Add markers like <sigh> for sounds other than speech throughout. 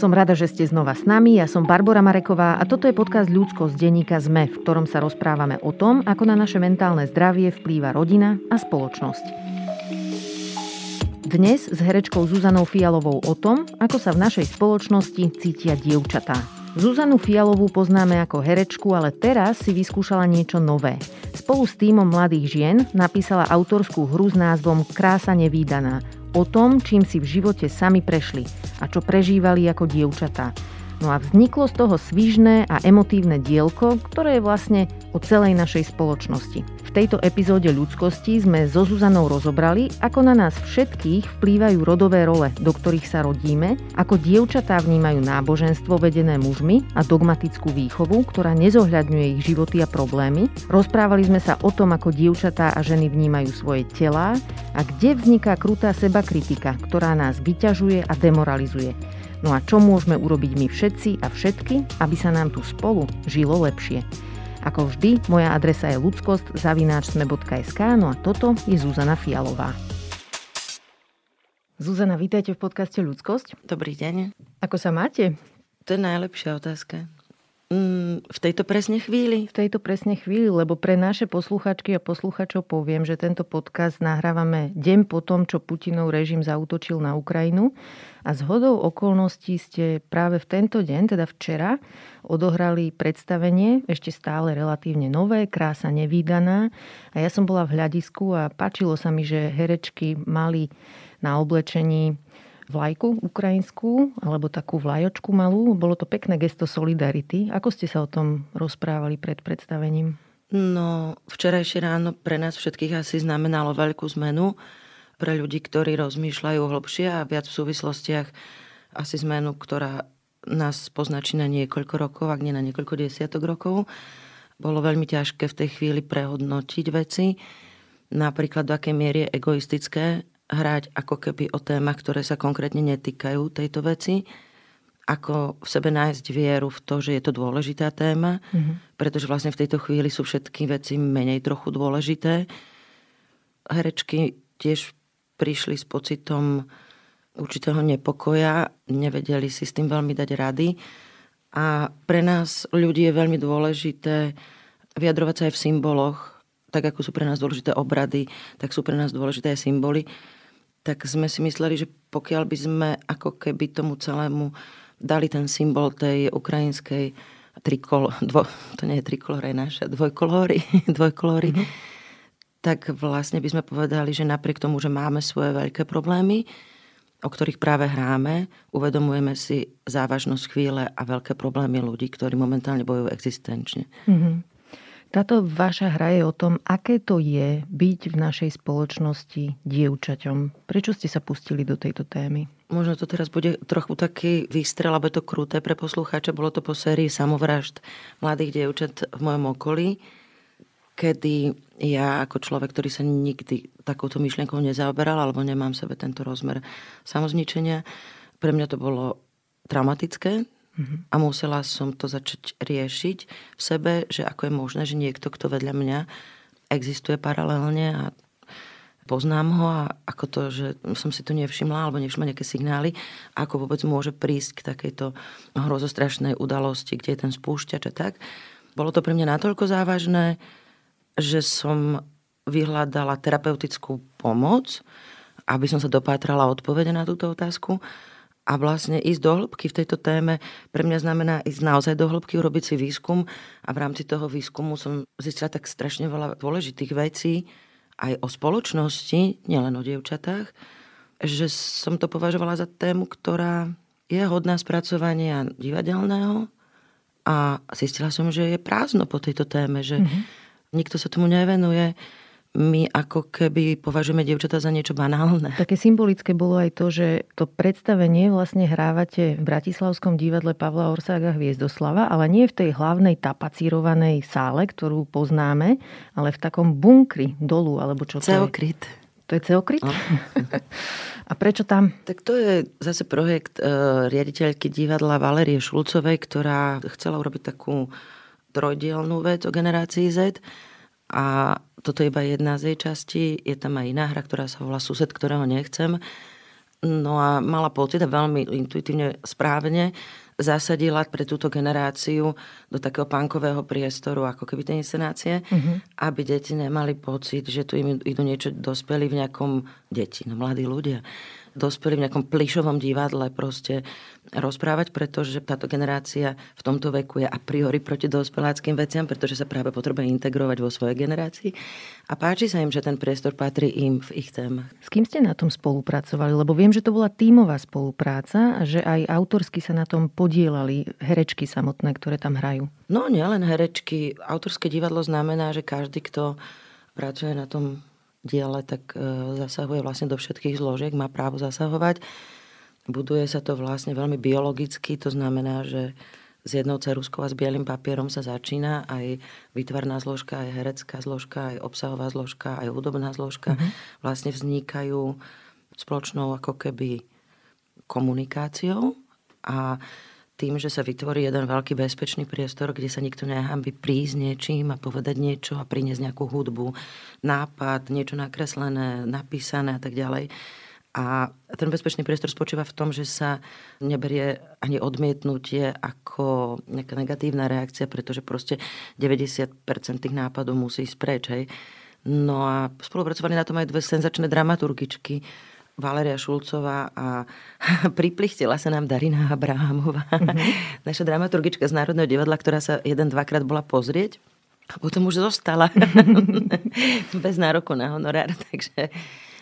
Som rada, že ste znova s nami. Ja som Barbara Mareková a toto je podcast Ľudsko z denníka ZME, v ktorom sa rozprávame o tom, ako na naše mentálne zdravie vplýva rodina a spoločnosť. Dnes s herečkou Zuzanou Fialovou o tom, ako sa v našej spoločnosti cítia dievčatá. Zuzanu Fialovú poznáme ako herečku, ale teraz si vyskúšala niečo nové. Spolu s týmom mladých žien napísala autorskú hru s názvom Krása nevýdaná, o tom, čím si v živote sami prešli a čo prežívali ako dievčatá. No a vzniklo z toho svižné a emotívne dielko, ktoré je vlastne o celej našej spoločnosti. V tejto epizóde ľudskosti sme so Zuzanou rozobrali, ako na nás všetkých vplývajú rodové role, do ktorých sa rodíme, ako dievčatá vnímajú náboženstvo vedené mužmi a dogmatickú výchovu, ktorá nezohľadňuje ich životy a problémy. Rozprávali sme sa o tom, ako dievčatá a ženy vnímajú svoje telá a kde vzniká krutá seba kritika, ktorá nás vyťažuje a demoralizuje. No a čo môžeme urobiť my všetci a všetky, aby sa nám tu spolu žilo lepšie? Ako vždy, moja adresa je ludskost.sme.sk, no a toto je Zuzana Fialová. Zuzana, vítajte v podcaste Ľudskosť. Dobrý deň. Ako sa máte? To je najlepšia otázka. Mm, v tejto presne chvíli? V tejto presne chvíli, lebo pre naše posluchačky a posluchačov poviem, že tento podcast nahrávame deň po tom, čo Putinov režim zautočil na Ukrajinu a z hodou okolností ste práve v tento deň, teda včera, odohrali predstavenie, ešte stále relatívne nové, krása nevýdaná. A ja som bola v hľadisku a páčilo sa mi, že herečky mali na oblečení vlajku ukrajinskú, alebo takú vlajočku malú. Bolo to pekné gesto solidarity. Ako ste sa o tom rozprávali pred predstavením? No, včerajšie ráno pre nás všetkých asi znamenalo veľkú zmenu. Pre ľudí, ktorí rozmýšľajú hlbšie a viac v súvislostiach asi zmenu, ktorá nás poznačí na niekoľko rokov, ak nie na niekoľko desiatok rokov. Bolo veľmi ťažké v tej chvíli prehodnotiť veci. Napríklad, do akej miery je egoistické hrať ako keby o témach, ktoré sa konkrétne netýkajú tejto veci, ako v sebe nájsť vieru v to, že je to dôležitá téma, mm-hmm. pretože vlastne v tejto chvíli sú všetky veci menej trochu dôležité. Herečky tiež prišli s pocitom určitého nepokoja, nevedeli si s tým veľmi dať rady. A pre nás ľudí je veľmi dôležité vyjadrovať sa aj v symboloch, tak ako sú pre nás dôležité obrady, tak sú pre nás dôležité aj symboly tak sme si mysleli, že pokiaľ by sme ako keby tomu celému dali ten symbol tej ukrajinskej trikol, dvo, to nie je trikolor, je naša, dvojkolóry, <laughs> dvojkolóry, mm-hmm. Tak vlastne by sme povedali, že napriek tomu, že máme svoje veľké problémy, o ktorých práve hráme, uvedomujeme si závažnosť chvíle a veľké problémy ľudí, ktorí momentálne bojujú existenčne. Mm-hmm. Táto vaša hra je o tom, aké to je byť v našej spoločnosti dievčaťom. Prečo ste sa pustili do tejto témy? Možno to teraz bude trochu taký výstrel, alebo to kruté pre poslucháča. Bolo to po sérii samovražd mladých dievčat v mojom okolí, kedy ja ako človek, ktorý sa nikdy takouto myšlienkou nezaoberal, alebo nemám v sebe tento rozmer samozničenia, pre mňa to bolo traumatické, a musela som to začať riešiť v sebe, že ako je možné, že niekto, kto vedľa mňa existuje paralelne a poznám ho a ako to, že som si to nevšimla alebo nevšimla nejaké signály, ako vôbec môže prísť k takejto hrozostrašnej udalosti, kde je ten spúšťač a tak. Bolo to pre mňa natoľko závažné, že som vyhľadala terapeutickú pomoc, aby som sa dopátrala odpovede na túto otázku. A vlastne ísť do hĺbky v tejto téme pre mňa znamená ísť naozaj do hĺbky, urobiť si výskum. A v rámci toho výskumu som zistila tak strašne veľa dôležitých vecí aj o spoločnosti, nielen o dievčatách, že som to považovala za tému, ktorá je hodná spracovania divadelného. A zistila som, že je prázdno po tejto téme, že mm-hmm. Nikto sa tomu nevenuje my ako keby považujeme dievčatá za niečo banálne. Také symbolické bolo aj to, že to predstavenie vlastne hrávate v Bratislavskom divadle Pavla Orsága Hviezdoslava, ale nie v tej hlavnej tapacírovanej sále, ktorú poznáme, ale v takom bunkri dolu, alebo čo to Ceokryt. je? To je Ceokryt? No. <laughs> A prečo tam? Tak to je zase projekt uh, riaditeľky divadla Valerie Šulcovej, ktorá chcela urobiť takú trojdielnú vec o generácii Z a toto je iba jedna z jej častí. Je tam aj iná hra, ktorá sa volá Sused, ktorého nechcem. No a mala pocit a veľmi intuitívne správne zasadila pre túto generáciu do takého pankového priestoru, ako keby tie inscenácie, uh-huh. aby deti nemali pocit, že tu im idú niečo dospeli v nejakom deti, no mladí ľudia dospeli v nejakom plišovom divadle proste rozprávať, pretože táto generácia v tomto veku je a priori proti dospeláckým veciam, pretože sa práve potrebuje integrovať vo svojej generácii. A páči sa im, že ten priestor patrí im v ich témach. S kým ste na tom spolupracovali? Lebo viem, že to bola tímová spolupráca a že aj autorsky sa na tom podielali herečky samotné, ktoré tam hrajú. No, nielen herečky. Autorské divadlo znamená, že každý, kto pracuje na tom diele, tak e, zasahuje vlastne do všetkých zložiek, má právo zasahovať. Buduje sa to vlastne veľmi biologicky, to znamená, že s jednou ceruskou a s bielým papierom sa začína aj vytvarná zložka, aj herecká zložka, aj obsahová zložka, aj hudobná zložka. Mm-hmm. Vlastne vznikajú spoločnou ako keby komunikáciou a tým, že sa vytvorí jeden veľký bezpečný priestor, kde sa nikto nehambí prísť niečím a povedať niečo a priniesť nejakú hudbu, nápad, niečo nakreslené, napísané a tak ďalej. A ten bezpečný priestor spočíva v tom, že sa neberie ani odmietnutie ako nejaká negatívna reakcia, pretože proste 90% tých nápadov musí ísť preč. Hej. No a spolupracovali na tom aj dve senzačné dramaturgičky, Valeria Šulcová a <laughs> priplichtila sa nám Darina Abrahamová, mm-hmm. naša dramaturgička z Národného divadla, ktorá sa jeden, dvakrát bola pozrieť a potom už zostala <laughs> bez nároku na honorár. Takže,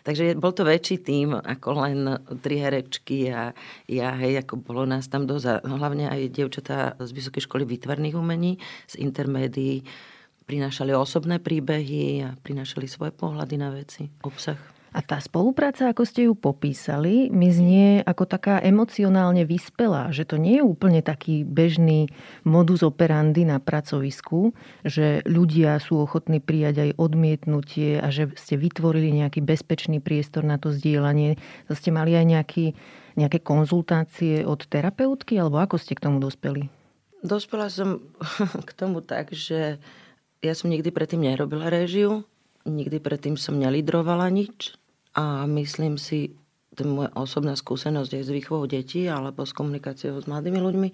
takže bol to väčší tým ako len tri herečky a ja, hej, ako bolo nás tam dosť. Hlavne aj dievčatá z Vysokej školy výtvarných umení, z intermédií, prinášali osobné príbehy a prinášali svoje pohľady na veci, obsah. A tá spolupráca, ako ste ju popísali, mi znie ako taká emocionálne vyspelá, že to nie je úplne taký bežný modus operandi na pracovisku, že ľudia sú ochotní prijať aj odmietnutie a že ste vytvorili nejaký bezpečný priestor na to zdieľanie. Ste mali aj nejaký, nejaké konzultácie od terapeutky, alebo ako ste k tomu dospeli? Dospela som <laughs> k tomu tak, že ja som nikdy predtým nerobila réžiu, nikdy predtým som nelidrovala nič a myslím si, to je moja osobná skúsenosť aj s výchovou detí alebo s komunikáciou s mladými ľuďmi,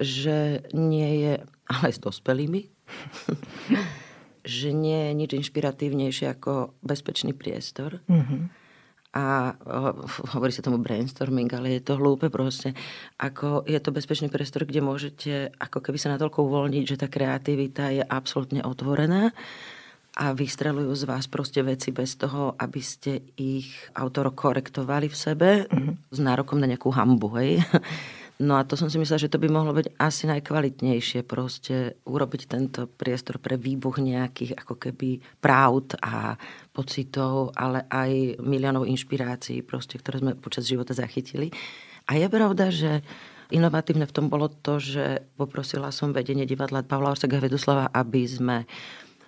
že nie je, <laughs> ale s dospelými, <laughs> že nie je nič inšpiratívnejšie ako bezpečný priestor. Mm-hmm. A hovorí sa tomu brainstorming, ale je to hlúpe proste. Ako je to bezpečný priestor, kde môžete ako keby sa natoľko uvoľniť, že tá kreativita je absolútne otvorená a vystrelujú z vás proste veci bez toho, aby ste ich autor korektovali v sebe mm-hmm. s nárokom na nejakú hambu, hej. <laughs> No a to som si myslela, že to by mohlo byť asi najkvalitnejšie proste urobiť tento priestor pre výbuch nejakých ako keby pravd a pocitov, ale aj miliónov inšpirácií proste, ktoré sme počas života zachytili. A je pravda, že inovatívne v tom bolo to, že poprosila som vedenie divadla Pavla Orsega Veduslava, aby sme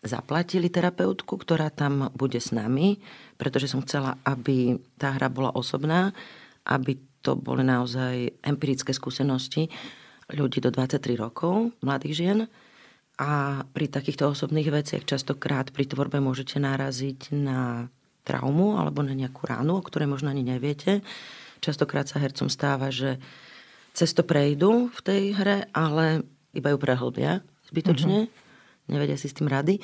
zaplatili terapeutku, ktorá tam bude s nami, pretože som chcela, aby tá hra bola osobná, aby to boli naozaj empirické skúsenosti ľudí do 23 rokov, mladých žien. A pri takýchto osobných veciach častokrát pri tvorbe môžete naraziť na traumu alebo na nejakú ránu, o ktorej možno ani neviete. Častokrát sa hercom stáva, že cesto prejdú v tej hre, ale iba ju prehlbia zbytočne. Mm-hmm nevedia si s tým rady.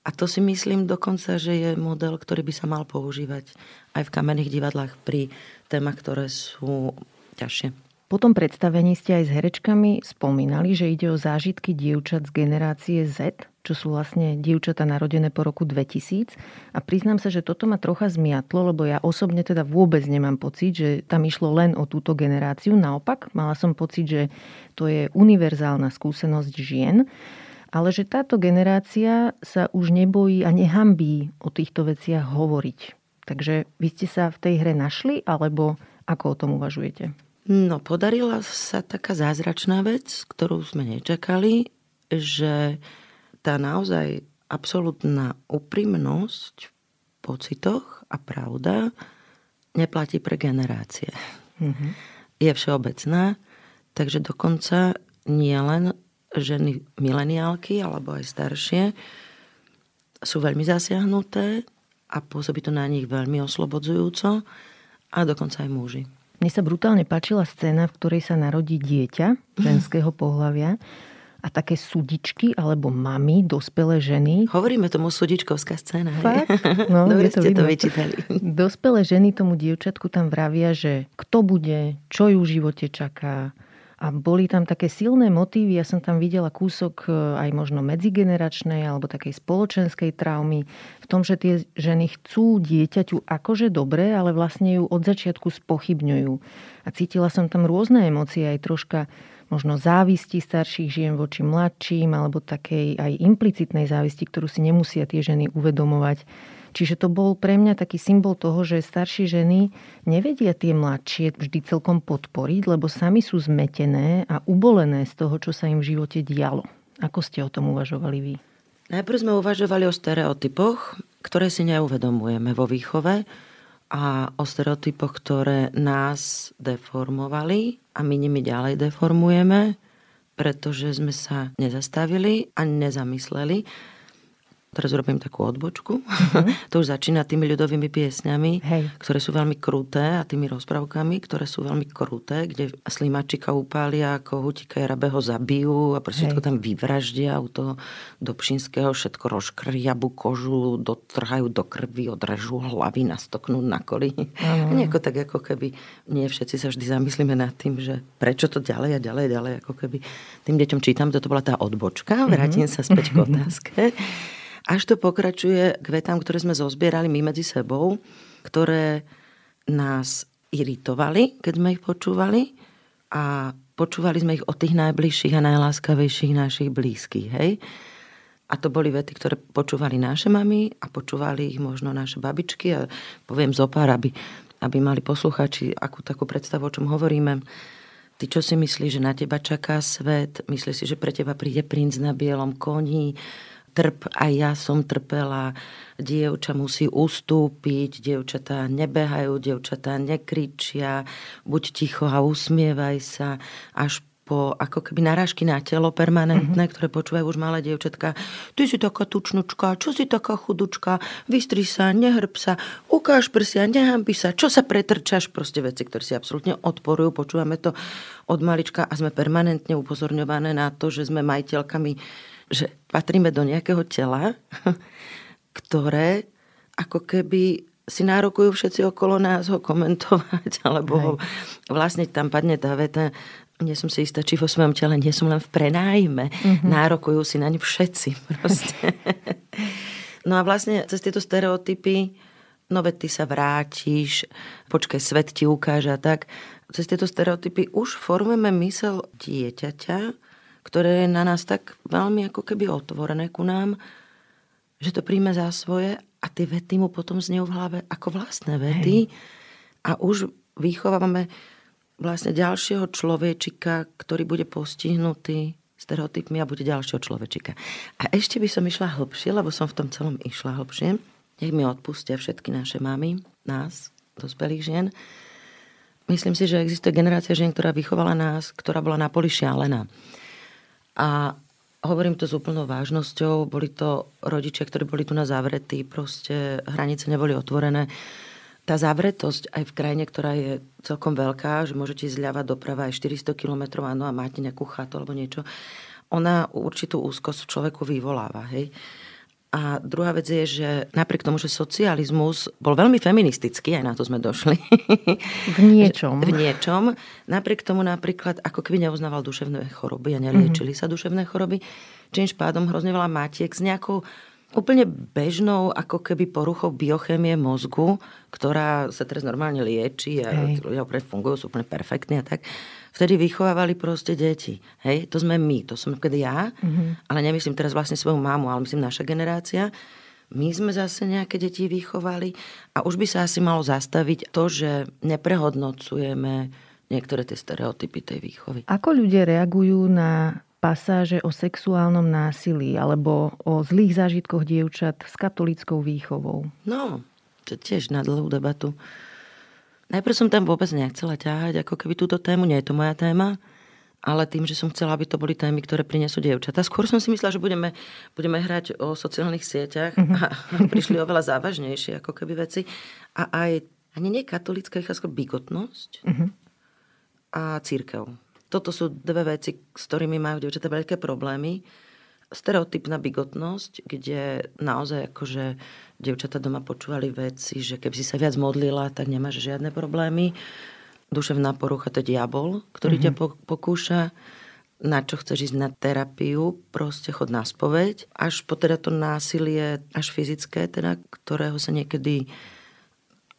A to si myslím dokonca, že je model, ktorý by sa mal používať aj v kamenných divadlách pri témach, ktoré sú ťažšie. Po tom predstavení ste aj s herečkami spomínali, že ide o zážitky dievčat z generácie Z, čo sú vlastne dievčata narodené po roku 2000. A priznám sa, že toto ma trocha zmiatlo, lebo ja osobne teda vôbec nemám pocit, že tam išlo len o túto generáciu. Naopak, mala som pocit, že to je univerzálna skúsenosť žien ale že táto generácia sa už nebojí a nehambí o týchto veciach hovoriť. Takže vy ste sa v tej hre našli, alebo ako o tom uvažujete? No, podarila sa taká zázračná vec, ktorú sme nečakali, že tá naozaj absolútna úprimnosť v pocitoch a pravda neplatí pre generácie. Mm-hmm. Je všeobecná, takže dokonca nie len ženy mileniálky alebo aj staršie sú veľmi zasiahnuté a pôsobí to na nich veľmi oslobodzujúco a dokonca aj muži. Mne sa brutálne páčila scéna, v ktorej sa narodí dieťa ženského pohľavia a také sudičky alebo mami, dospelé ženy. Hovoríme tomu sudičkovská scéna. Fakt? <laughs> No, Dobre to ste vidno. to vyčítali. Dospelé ženy tomu dievčatku tam vravia, že kto bude, čo ju v živote čaká, a boli tam také silné motívy, ja som tam videla kúsok e, aj možno medzigeneračnej alebo takej spoločenskej traumy v tom, že tie ženy chcú dieťaťu akože dobre, ale vlastne ju od začiatku spochybňujú. A cítila som tam rôzne emócie, aj troška možno závisti starších žien voči mladším, alebo takej aj implicitnej závisti, ktorú si nemusia tie ženy uvedomovať Čiže to bol pre mňa taký symbol toho, že staršie ženy nevedia tie mladšie vždy celkom podporiť, lebo sami sú zmetené a ubolené z toho, čo sa im v živote dialo. Ako ste o tom uvažovali vy? Najprv sme uvažovali o stereotypoch, ktoré si neuvedomujeme vo výchove a o stereotypoch, ktoré nás deformovali a my nimi ďalej deformujeme, pretože sme sa nezastavili a nezamysleli Teraz robím takú odbočku. Uh-huh. <laughs> to už začína tými ľudovými piesňami, Hej. ktoré sú veľmi kruté a tými rozprávkami, ktoré sú veľmi kruté, kde slimačika upália, ako hutika Jarabeho zabijú a všetko tam vyvraždia u toho Dobšinského, všetko rozkriabu kožu, dotrhajú do krvi, odrežú hlavy, nastoknú na koli. Uh-huh. <laughs> Nieko tak ako keby nie všetci sa vždy zamyslíme nad tým, že prečo to ďalej a ďalej, ďalej, ako keby tým deťom čítam, toto bola tá odbočka, vrátim uh-huh. sa späť k <laughs> otázke. Až to pokračuje k vetám, ktoré sme zozbierali my medzi sebou, ktoré nás iritovali, keď sme ich počúvali a počúvali sme ich od tých najbližších a najláskavejších našich blízkych. Hej? A to boli vety, ktoré počúvali naše mamy a počúvali ich možno naše babičky a poviem zopár, aby, aby mali posluchači akú takú predstavu, o čom hovoríme. Ty čo si myslíš, že na teba čaká svet? Myslíš si, že pre teba príde princ na bielom koni? Trp, aj ja som trpela, dievča musí ustúpiť, dievčatá nebehajú, dievčatá nekričia, buď ticho a usmievaj sa, až po ako keby narážky na telo permanentné, mm-hmm. ktoré počúvajú už malé dievčatka. Ty si taká tučnučka, čo si taká chudučka, vystri sa, nehrb sa, ukáž prsia, nehambi sa, čo sa pretrčaš, proste veci, ktoré si absolútne odporujú. Počúvame to od malička a sme permanentne upozorňované na to, že sme majiteľkami že patríme do nejakého tela, <laughs> ktoré ako keby si nárokujú všetci okolo nás ho komentovať, <laughs> alebo ho, vlastne tam padne tá veta, nie som si istá, či vo svojom tele nie som len v prenájme. Mm-hmm. Nárokujú si naň všetci. <laughs> Proste. no a vlastne cez tieto stereotypy, no veď ty sa vrátiš, počkaj, svet ti ukáže a tak. Cez tieto stereotypy už formujeme mysel dieťaťa, ktoré je na nás tak veľmi ako keby otvorené ku nám, že to príjme za svoje a tie vety mu potom znejú v hlave ako vlastné vety Hej. a už vychovávame vlastne ďalšieho človečika, ktorý bude postihnutý stereotypmi a bude ďalšieho človečika. A ešte by som išla hlbšie, lebo som v tom celom išla hlbšie. Nech mi odpustia všetky naše mamy, nás, dospelých žien. Myslím si, že existuje generácia žien, ktorá vychovala nás, ktorá bola na poli šialená. A hovorím to s úplnou vážnosťou. Boli to rodičia, ktorí boli tu na zavretí, proste hranice neboli otvorené. Tá zavretosť aj v krajine, ktorá je celkom veľká, že môžete ísť zľava doprava aj 400 km, áno, a máte nejakú chatu alebo niečo, ona určitú úzkosť v človeku vyvoláva. Hej? A druhá vec je, že napriek tomu, že socializmus bol veľmi feministický, aj na to sme došli. V niečom. <laughs> v niečom. Napriek tomu napríklad, ako keby neuznával duševné choroby a neliečili mm-hmm. sa duševné choroby, čímž pádom hrozne veľa matiek s nejakou úplne bežnou ako keby poruchou biochémie mozgu, ktorá sa teraz normálne lieči a úplne fungujú, sú úplne perfektní a tak vtedy vychovávali proste deti. Hej, to sme my, to som kedy ja, mm-hmm. ale nemyslím teraz vlastne svoju mámu, ale myslím naša generácia. My sme zase nejaké deti vychovali a už by sa asi malo zastaviť to, že neprehodnocujeme niektoré tie stereotypy tej výchovy. Ako ľudia reagujú na pasáže o sexuálnom násilí alebo o zlých zážitkoch dievčat s katolickou výchovou? No, to tiež na dlhú debatu. Najprv som tam vôbec nechcela ťahať, ako keby túto tému, nie je to moja téma, ale tým, že som chcela, aby to boli témy, ktoré prinesú dievčatá. Skôr som si myslela, že budeme, budeme hrať o sociálnych sieťach mm-hmm. a, a prišli oveľa závažnejšie ako keby veci. A aj ani nie katolická, skôr bigotnosť uh-huh. a církev. Toto sú dve veci, s ktorými majú dievčatá veľké problémy. Stereotypná bigotnosť, kde naozaj akože dievčatá doma počúvali veci, že keby si sa viac modlila, tak nemáš žiadne problémy. Duševná porucha to diabol, ktorý mm-hmm. ťa pokúša na čo chceš ísť na terapiu, proste chod na spoveď, až po teda to násilie, až fyzické, teda, ktorého sa niekedy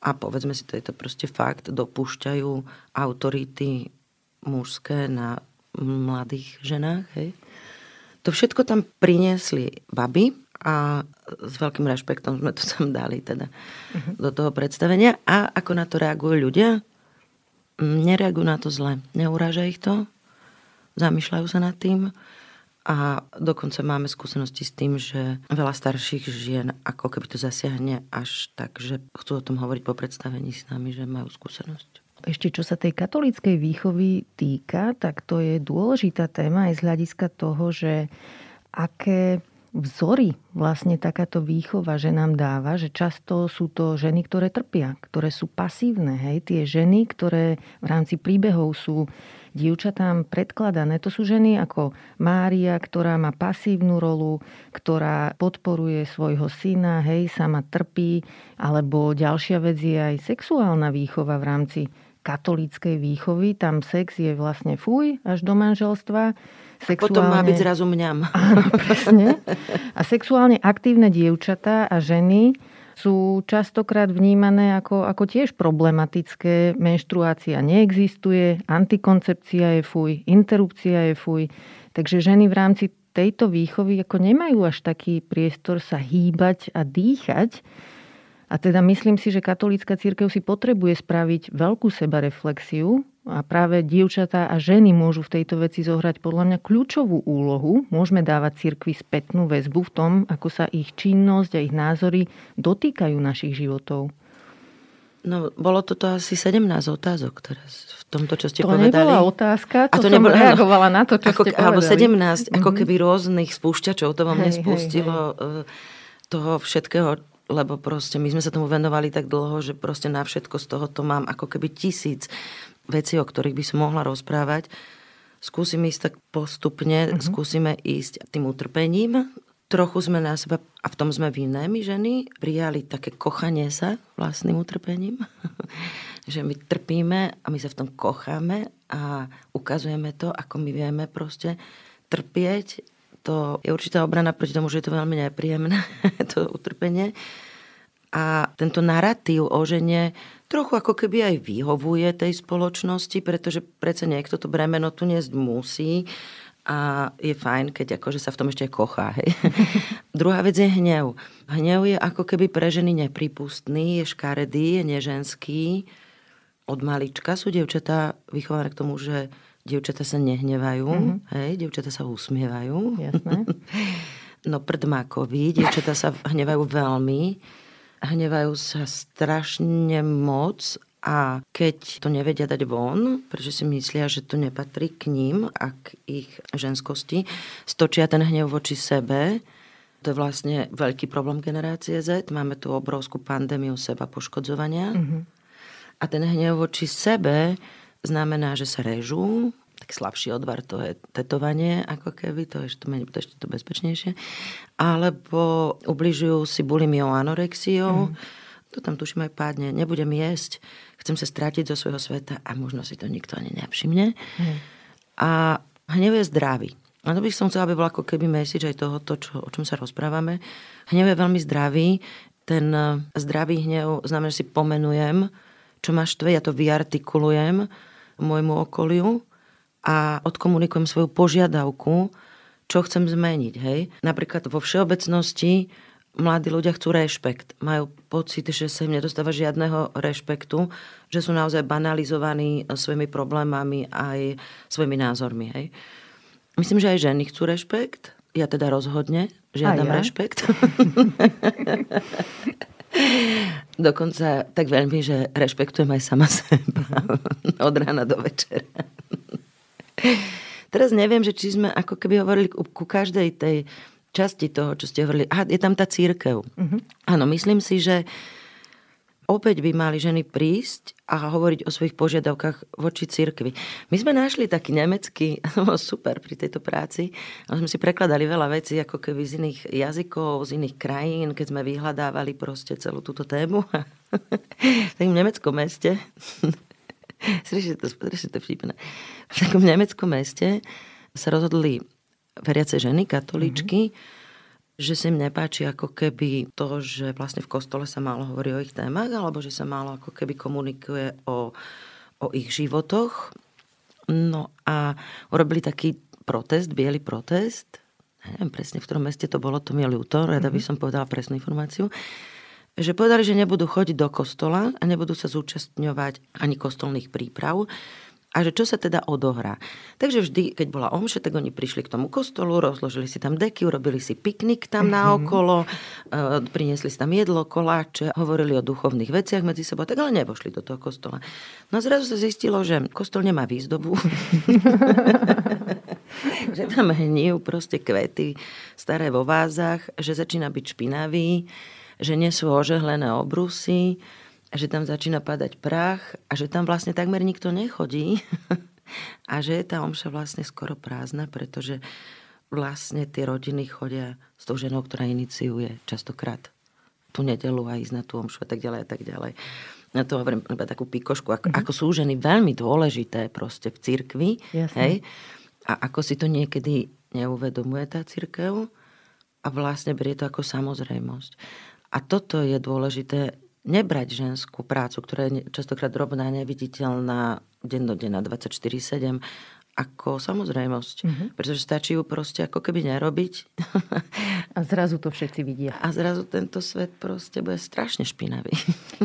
a povedzme si, to je to proste fakt, dopúšťajú autority mužské na mladých ženách. Hej. To všetko tam priniesli baby a s veľkým rešpektom sme to tam dali teda uh-huh. do toho predstavenia. A ako na to reagujú ľudia? Nereagujú na to zle. Neuráža ich to, zamýšľajú sa nad tým a dokonca máme skúsenosti s tým, že veľa starších žien ako keby to zasiahne až tak, že chcú o tom hovoriť po predstavení s nami, že majú skúsenosť. Ešte čo sa tej katolíckej výchovy týka, tak to je dôležitá téma aj z hľadiska toho, že aké vzory vlastne takáto výchova že nám dáva, že často sú to ženy, ktoré trpia, ktoré sú pasívne. Hej? Tie ženy, ktoré v rámci príbehov sú dievčatám predkladané. To sú ženy ako Mária, ktorá má pasívnu rolu, ktorá podporuje svojho syna, hej, sama trpí, alebo ďalšia vec je aj sexuálna výchova v rámci katolíckej výchovy. Tam sex je vlastne fuj až do manželstva. Sexuálne... Potom má byť zrazu mňam. <laughs> Áno, presne. A sexuálne aktívne dievčatá a ženy sú častokrát vnímané ako, ako tiež problematické. Menštruácia neexistuje, antikoncepcia je fuj, interrupcia je fuj. Takže ženy v rámci tejto výchovy ako nemajú až taký priestor sa hýbať a dýchať. A teda myslím si, že katolícka církev si potrebuje spraviť veľkú sebareflexiu a práve dievčatá a ženy môžu v tejto veci zohrať podľa mňa kľúčovú úlohu. Môžeme dávať cirkvi spätnú väzbu v tom, ako sa ich činnosť a ich názory dotýkajú našich životov. No, bolo toto asi 17 otázok teraz v tomto, čo ste to povedali. To nebola otázka, to, a to som nebola, reagovala na to, čo ako, ste povedali. Alebo 17, mm-hmm. ako mhm. keby rôznych spúšťačov, to vám hej, nespustilo hej, hej. E, toho všetkého, lebo proste my sme sa tomu venovali tak dlho, že proste na všetko z toho to mám ako keby tisíc veci, o ktorých by som mohla rozprávať. Skúsim ísť tak postupne, uh-huh. skúsime ísť tým utrpením. Trochu sme na seba, a v tom sme vinné, my ženy, prijali také kochanie sa vlastným utrpením. <laughs> že my trpíme a my sa v tom kocháme a ukazujeme to, ako my vieme proste trpieť. To je určitá obrana proti tomu, že je to veľmi nepríjemné, <laughs> to utrpenie. A tento narratív o žene trochu ako keby aj vyhovuje tej spoločnosti, pretože predsa niekto to bremeno tu niesť musí a je fajn, keď akože sa v tom ešte kochá. Hej. <laughs> Druhá vec je hnev. Hnev je ako keby pre ženy nepripustný, je škaredý, je neženský. Od malička sú dievčatá vychované k tomu, že dievčatá sa nehnevajú, mm-hmm. hej, dievčatá sa usmievajú. Jasné. <laughs> No prdmákovi, dievčatá sa hnevajú veľmi hnevajú sa strašne moc a keď to nevedia dať von, pretože si myslia, že to nepatrí k ním a k ich ženskosti, stočia ten hnev voči sebe. To je vlastne veľký problém generácie Z. Máme tu obrovskú pandémiu seba poškodzovania. Mm-hmm. A ten hnev voči sebe znamená, že sa režú, tak slabší odvar to je tetovanie, ako keby, to je to, to ešte to bezpečnejšie. Alebo ubližujú si bulimiou anorexiou, mm. to tam tuším aj pádne, nebudem jesť, chcem sa strátiť zo svojho sveta a možno si to nikto ani nevšimne. Mm. A hnev je zdravý. A to by som chcela, aby bol ako keby message aj toho, to, čo, o čom sa rozprávame. Hnev je veľmi zdravý. Ten eh, zdravý hnev znamená, že si pomenujem, čo ma štve, ja to vyartikulujem môjmu okoliu a odkomunikujem svoju požiadavku, čo chcem zmeniť. Hej? Napríklad vo všeobecnosti mladí ľudia chcú rešpekt. Majú pocit, že sa im nedostáva žiadneho rešpektu, že sú naozaj banalizovaní svojimi problémami aj svojimi názormi. Hej? Myslím, že aj ženy chcú rešpekt. Ja teda rozhodne žiadam ja. rešpekt. <laughs> Dokonca tak veľmi, že rešpektujem aj sama seba. <laughs> Od rána do večera. Teraz neviem, že či sme ako keby hovorili ku, každej tej časti toho, čo ste hovorili. Aha, je tam tá církev. Uh-huh. Áno, myslím si, že opäť by mali ženy prísť a hovoriť o svojich požiadavkách voči cirkvi. My sme našli taký nemecký, <laughs> super pri tejto práci, a sme si prekladali veľa vecí ako keby z iných jazykov, z iných krajín, keď sme vyhľadávali proste celú túto tému. <laughs> v takom nemeckom meste, <laughs> strašne to, strašne to vtipné, v takom nemeckom meste sa rozhodli veriace ženy, katolíčky, mm-hmm že sa im nepáči ako keby to, že vlastne v kostole sa málo hovorí o ich témach, alebo že sa málo ako keby komunikuje o, o ich životoch. No a urobili taký protest, biely protest. Neviem presne, v ktorom meste to bolo, to mi je ľúto, rada by mhm. som povedala presnú informáciu že povedali, že nebudú chodiť do kostola a nebudú sa zúčastňovať ani kostolných príprav, a že čo sa teda odohrá. Takže vždy, keď bola omše, tak oni prišli k tomu kostolu, rozložili si tam deky, urobili si piknik tam mm-hmm. naokolo, uh, priniesli si tam jedlo, koláče, hovorili o duchovných veciach medzi sebou, tak ale nevošli do toho kostola. No a zrazu sa zistilo, že kostol nemá výzdobu. <laughs> že tam hníjú proste kvety staré vo vázach, že začína byť špinavý, že nie sú ožehlené obrusy, a že tam začína padať prach a že tam vlastne takmer nikto nechodí <laughs> a že je tá omša vlastne skoro prázdna, pretože vlastne tie rodiny chodia s tou ženou, ktorá iniciuje častokrát tú nedelu a ísť na tú omšu a tak ďalej a tak ďalej. Na to hovorím iba takú pikošku, ako, mm-hmm. ako sú ženy veľmi dôležité proste v cirkvi. Hej? A ako si to niekedy neuvedomuje tá cirkev a vlastne berie to ako samozrejmosť. A toto je dôležité nebrať ženskú prácu, ktorá je častokrát drobná, neviditeľná, dennodenná 24-7, ako samozrejmosť. Mm-hmm. Pretože stačí ju proste ako keby nerobiť. <laughs> A zrazu to všetci vidia. A zrazu tento svet proste bude strašne špinavý.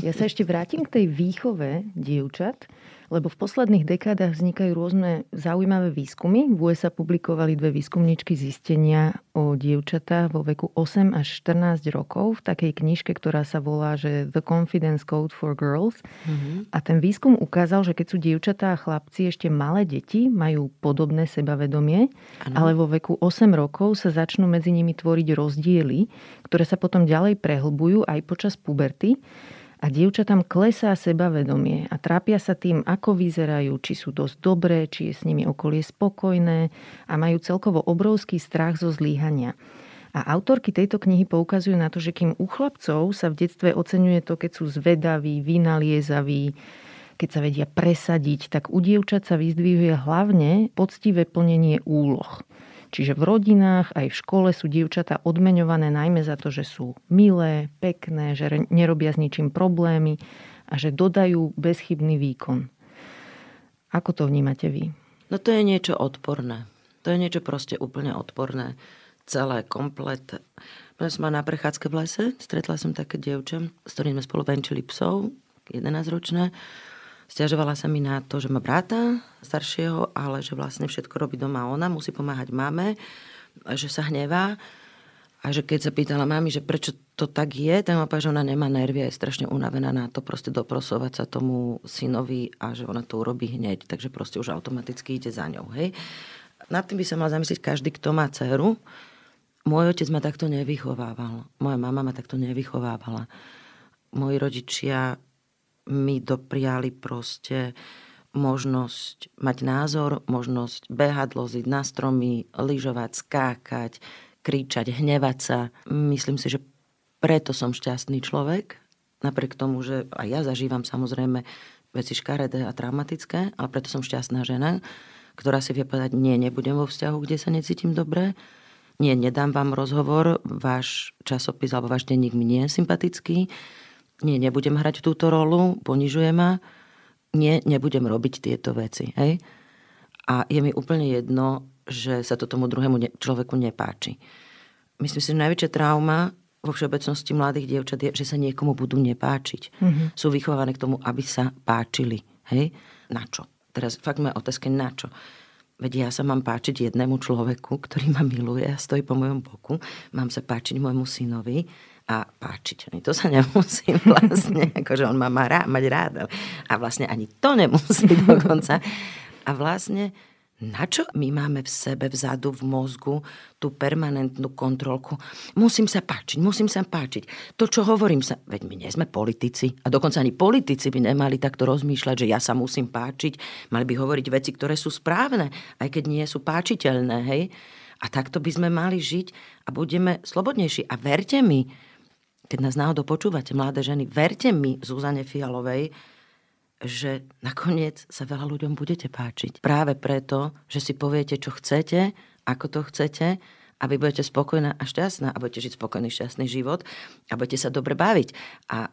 Ja sa ešte vrátim k tej výchove dievčat. Lebo v posledných dekádach vznikajú rôzne zaujímavé výskumy. V USA publikovali dve výskumničky zistenia o dievčatách vo veku 8 až 14 rokov v takej knižke, ktorá sa volá že The Confidence Code for Girls. Mm-hmm. A ten výskum ukázal, že keď sú dievčatá a chlapci ešte malé deti, majú podobné sebavedomie, ano. ale vo veku 8 rokov sa začnú medzi nimi tvoriť rozdiely, ktoré sa potom ďalej prehlbujú aj počas puberty a dievčatám klesá sebavedomie a trápia sa tým, ako vyzerajú, či sú dosť dobré, či je s nimi okolie spokojné a majú celkovo obrovský strach zo zlíhania. A autorky tejto knihy poukazujú na to, že kým u chlapcov sa v detstve oceňuje to, keď sú zvedaví, vynaliezaví, keď sa vedia presadiť, tak u dievčat sa vyzdvihuje hlavne poctivé plnenie úloh. Čiže v rodinách aj v škole sú dievčatá odmeňované najmä za to, že sú milé, pekné, že nerobia s ničím problémy a že dodajú bezchybný výkon. Ako to vnímate vy? No to je niečo odporné. To je niečo proste úplne odporné. Celé, komplet. Ja som na prechádzke v lese, stretla som také dievča, s ktorým sme spolu venčili psov, 11-ročné. Stiažovala sa mi na to, že má brata staršieho, ale že vlastne všetko robí doma ona, musí pomáhať mame, že sa hnevá. A že keď sa pýtala mami, že prečo to tak je, tak ma že ona nemá nervy a je strašne unavená na to proste doprosovať sa tomu synovi a že ona to urobí hneď, takže proste už automaticky ide za ňou. Hej? Nad tým by sa mal zamyslieť každý, kto má dceru. Môj otec ma takto nevychovával. Moja mama ma takto nevychovávala. Moji rodičia mi dopriali proste možnosť mať názor, možnosť behať, loziť na stromy, lyžovať, skákať, kričať, hnevať sa. Myslím si, že preto som šťastný človek, napriek tomu, že aj ja zažívam samozrejme veci škaredé a traumatické, ale preto som šťastná žena, ktorá si vie povedať, nie, nebudem vo vzťahu, kde sa necítim dobre, nie, nedám vám rozhovor, váš časopis alebo váš denník mi nie je sympatický, nie, nebudem hrať túto rolu, ponižuje ma, nie, nebudem robiť tieto veci. Hej? A je mi úplne jedno, že sa to tomu druhému človeku nepáči. Myslím si, že najväčšia trauma vo všeobecnosti mladých dievčat je, že sa niekomu budú nepáčiť. Mm-hmm. Sú vychované k tomu, aby sa páčili. Hej? Na čo? Teraz fakt moja otázka, na čo? Veď ja sa mám páčiť jednému človeku, ktorý ma miluje a stojí po mojom boku. Mám sa páčiť môjmu synovi a páčiť. Ani to sa nemusí <laughs> vlastne, akože on má, má rá, mať rád, a vlastne ani to nemusí <laughs> dokonca. A vlastne na čo my máme v sebe, vzadu, v mozgu tú permanentnú kontrolku? Musím sa páčiť, musím sa páčiť. To, čo hovorím sa... Veď my nie sme politici. A dokonca ani politici by nemali takto rozmýšľať, že ja sa musím páčiť. Mali by hovoriť veci, ktoré sú správne, aj keď nie sú páčiteľné, hej? A takto by sme mali žiť a budeme slobodnejší. A verte mi, keď nás náhodou počúvate, mladé ženy, verte mi, Zuzane Fialovej, že nakoniec sa veľa ľuďom budete páčiť. Práve preto, že si poviete, čo chcete, ako to chcete a vy budete spokojná a šťastná a budete žiť spokojný, šťastný život a budete sa dobre baviť. A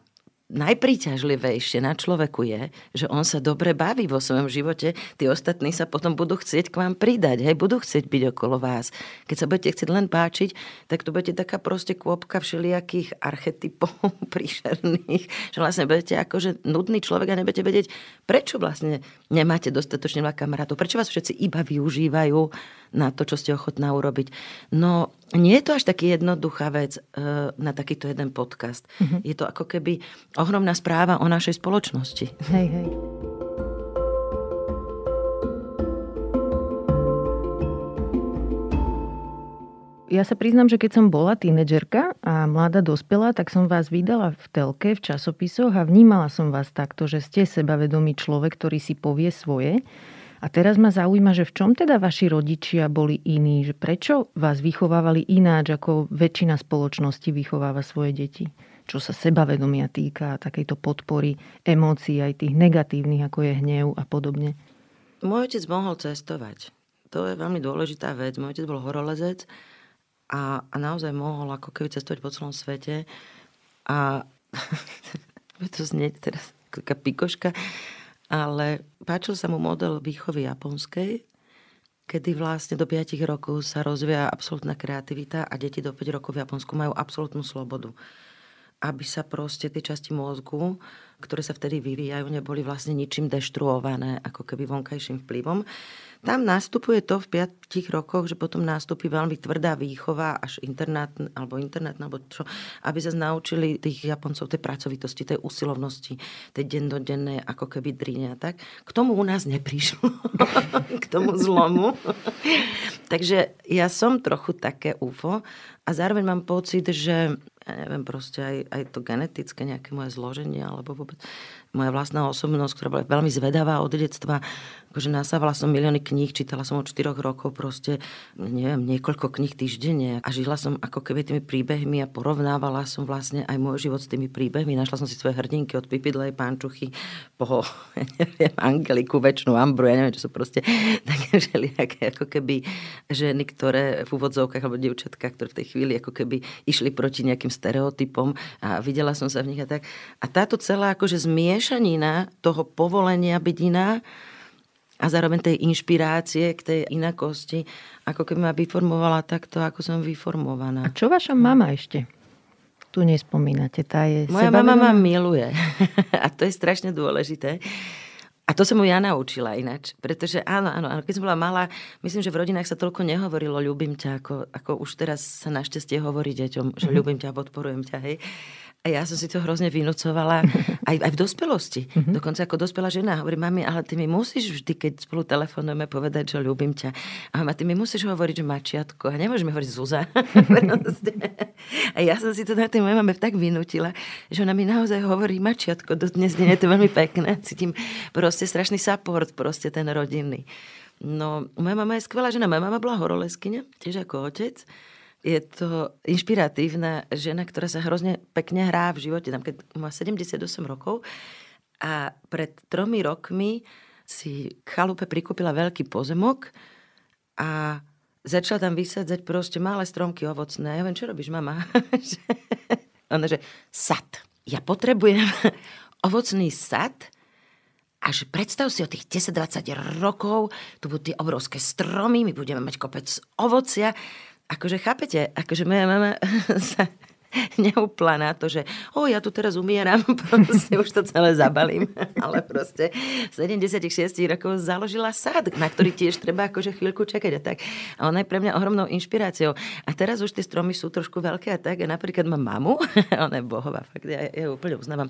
najpríťažlivejšie na človeku je, že on sa dobre baví vo svojom živote, tí ostatní sa potom budú chcieť k vám pridať, hej, budú chcieť byť okolo vás. Keď sa budete chcieť len páčiť, tak to budete taká proste kôpka všelijakých archetypov <laughs> príšerných, že vlastne budete akože nudný človek a nebudete vedieť, prečo vlastne nemáte dostatočne veľa kamarátov, prečo vás všetci iba využívajú na to, čo ste ochotná urobiť. No, nie je to až taký jednoduchá vec uh, na takýto jeden podcast. Uh-huh. Je to ako keby ohromná správa o našej spoločnosti. Hej, hej. Ja sa priznám, že keď som bola tínedžerka a mladá dospela, tak som vás vydala v telke, v časopisoch a vnímala som vás takto, že ste sebavedomý človek, ktorý si povie svoje. A teraz ma zaujíma, že v čom teda vaši rodičia boli iní? Že prečo vás vychovávali ináč, ako väčšina spoločnosti vychováva svoje deti? Čo sa sebavedomia týka, takejto podpory emócií, aj tých negatívnych, ako je hnev a podobne. Môj otec mohol cestovať. To je veľmi dôležitá vec. Môj otec bol horolezec a, a naozaj mohol ako keby cestovať po celom svete. A <laughs> to znie teraz taká pikoška, ale páčil sa mu model výchovy japonskej, kedy vlastne do 5 rokov sa rozvíja absolútna kreativita a deti do 5 rokov v Japonsku majú absolútnu slobodu. Aby sa proste tie časti mozgu, ktoré sa vtedy vyvíjajú, neboli vlastne ničím deštruované, ako keby vonkajším vplyvom. Tam nastupuje to v 5 rokoch, že potom nastupí veľmi tvrdá výchova, až internát, alebo internát, alebo čo, aby sa naučili tých Japoncov tej pracovitosti, tej usilovnosti, tej dennodennej ako keby drine a tak. K tomu u nás neprišlo. <laughs> k tomu zlomu. Takže ja som trochu také UFO a zároveň mám pocit, že ja neviem, proste aj, aj to genetické nejaké moje zloženie, alebo vôbec moja vlastná osobnosť, ktorá bola veľmi zvedavá od detstva. Akože nasávala som milióny kníh, čítala som od 4 rokov proste, neviem, niekoľko kníh týždenne a žila som ako keby tými príbehmi a porovnávala som vlastne aj môj život s tými príbehmi. Našla som si svoje hrdinky od Pipidlej, Pánčuchy, po, <laughs> neviem, Angeliku, väčšinu Ambru, ja neviem, čo sú proste také <laughs> všelijaké ako keby ženy, ktoré v úvodzovkách alebo dievčatka, ktoré v tej chvíli ako keby išli proti nejakým stereotypom a videla som sa v nich a tak. A táto celá akože zmieš miešanina toho povolenia byť iná a zároveň tej inšpirácie k tej inakosti, ako keby ma vyformovala takto, ako som vyformovaná. A čo vaša mama ešte? Tu nespomínate, tá je Moja mama ma miluje. <laughs> a to je strašne dôležité. A to som mu ja naučila ináč. Pretože áno, áno, áno, keď som bola malá, myslím, že v rodinách sa toľko nehovorilo ľubím ťa, ako, ako už teraz sa našťastie hovorí deťom, že mm-hmm. ľubím ťa, podporujem ťa, hej. A ja som si to hrozne vynúcovala <laughs> aj, aj v dospelosti. Mm-hmm. Dokonca ako dospelá žena hovorí, mami, ale ty mi musíš vždy, keď spolu telefonujeme, povedať, že ľúbim ťa. A mama, ty mi musíš hovoriť, že mačiatko. A nemôžeme hovoriť Zuza. <laughs> a ja som si to na tej mojej mame tak vynútila, že ona mi naozaj hovorí mačiatko. Do dnes deň je to veľmi pekné. Cítim proste strašný support, proste ten rodinný. No, moja mama je skvelá žena. Moja mama bola horoleskyňa, tiež ako otec je to inšpiratívna žena, ktorá sa hrozne pekne hrá v živote. Tam, keď má 78 rokov a pred tromi rokmi si chalupe prikúpila veľký pozemok a začala tam vysádzať proste malé stromky ovocné. Ja viem, čo robíš, mama? <laughs> Ona, že sad. Ja potrebujem <laughs> ovocný sad a že predstav si o tých 10-20 rokov, tu budú tie obrovské stromy, my budeme mať kopec ovocia akože chápete, akože moja mama <laughs> sa <laughs> neúpla na to, že o, ja tu teraz umieram, <laughs> proste už to celé zabalím. <laughs> Ale proste v 76 rokov založila sad, na ktorý tiež treba akože chvíľku čakať a tak. A ona je pre mňa ohromnou inšpiráciou. A teraz už tie stromy sú trošku veľké a tak. A napríklad mám mamu, ona je bohová, fakt, ja, ja ju úplne uznávam,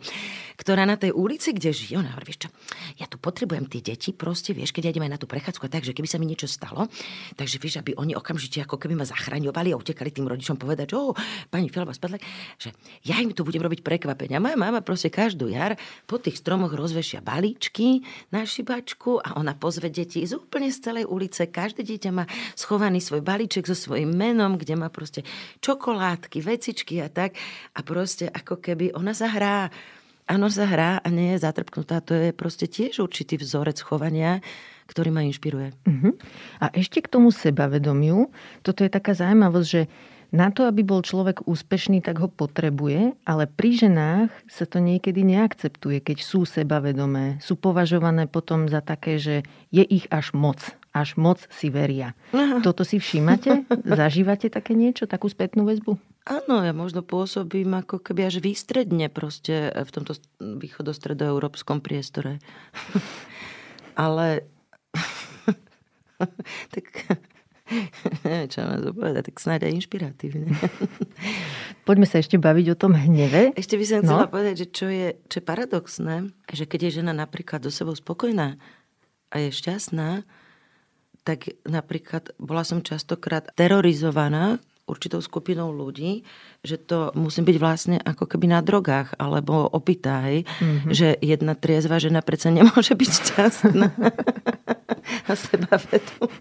ktorá na tej ulici, kde žije, ona hovorí, vieš čo, ja tu potrebujem tie deti, proste, vieš, keď ja idem na tú prechádzku a tak, že keby sa mi niečo stalo, takže vieš, aby oni okamžite ako keby ma zachraňovali a utekali tým rodičom povedať, že o, pani Filova spadla, že ja im tu budem robiť prekvapenia. Moja mama proste každú jar po tých stromoch rozvešia balíčky na šibačku a ona pozve deti z úplne z celej ulice. Každé dieťa má schovaný svoj balíček so svojím menom, kde má proste čokoládky, vecičky a tak. A proste ako keby ona zahrá Áno, sa hrá a nie je zatrpknutá. To je proste tiež určitý vzorec chovania, ktorý ma inšpiruje. Uh-huh. A ešte k tomu sebavedomiu. Toto je taká zaujímavosť, že na to, aby bol človek úspešný, tak ho potrebuje, ale pri ženách sa to niekedy neakceptuje, keď sú sebavedomé. Sú považované potom za také, že je ich až moc. Až moc si veria. Aha. Toto si všímate? <laughs> Zažívate také niečo, takú spätnú väzbu? Áno, ja možno pôsobím ako keby až výstredne proste v tomto východostredoeurópskom priestore. <laughs> ale <laughs> tak <laughs> čo mám povedať, tak snáď aj inšpiratívne. <laughs> Poďme sa ešte baviť o tom hneve. Ešte by som chcela no? povedať, že čo je, čo je paradoxné, že keď je žena napríklad do sebou spokojná a je šťastná, tak napríklad bola som častokrát terorizovaná určitou skupinou ľudí, že to musí byť vlastne ako keby na drogách alebo opitá, hej? Mm-hmm. že jedna triezva žena predsa nemôže byť šťastná. <laughs> a seba vedom.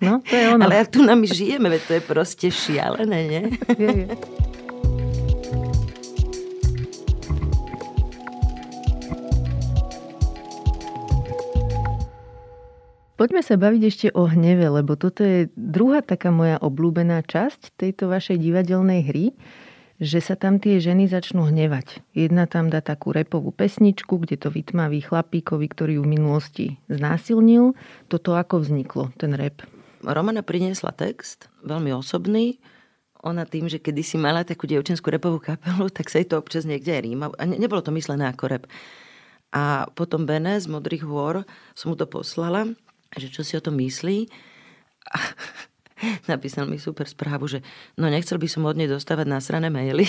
No, to je ono. Ale tu nami žijeme, to je proste šialené, nie? Je, je. Poďme sa baviť ešte o hneve, lebo toto je druhá taká moja obľúbená časť tejto vašej divadelnej hry že sa tam tie ženy začnú hnevať. Jedna tam dá takú repovú pesničku, kde to vytmaví chlapíkovi, ktorý ju v minulosti znásilnil. Toto ako vzniklo, ten rep? Romana priniesla text, veľmi osobný. Ona tým, že kedysi mala takú dievčenskú repovú kapelu, tak sa jej to občas niekde ríma. A nebolo to myslené ako rep. A potom Bene z Modrých hôr som mu to poslala, že čo si o tom myslí. A <laughs> napísal mi super správu, že no nechcel by som od nej dostávať násrané maily. <laughs>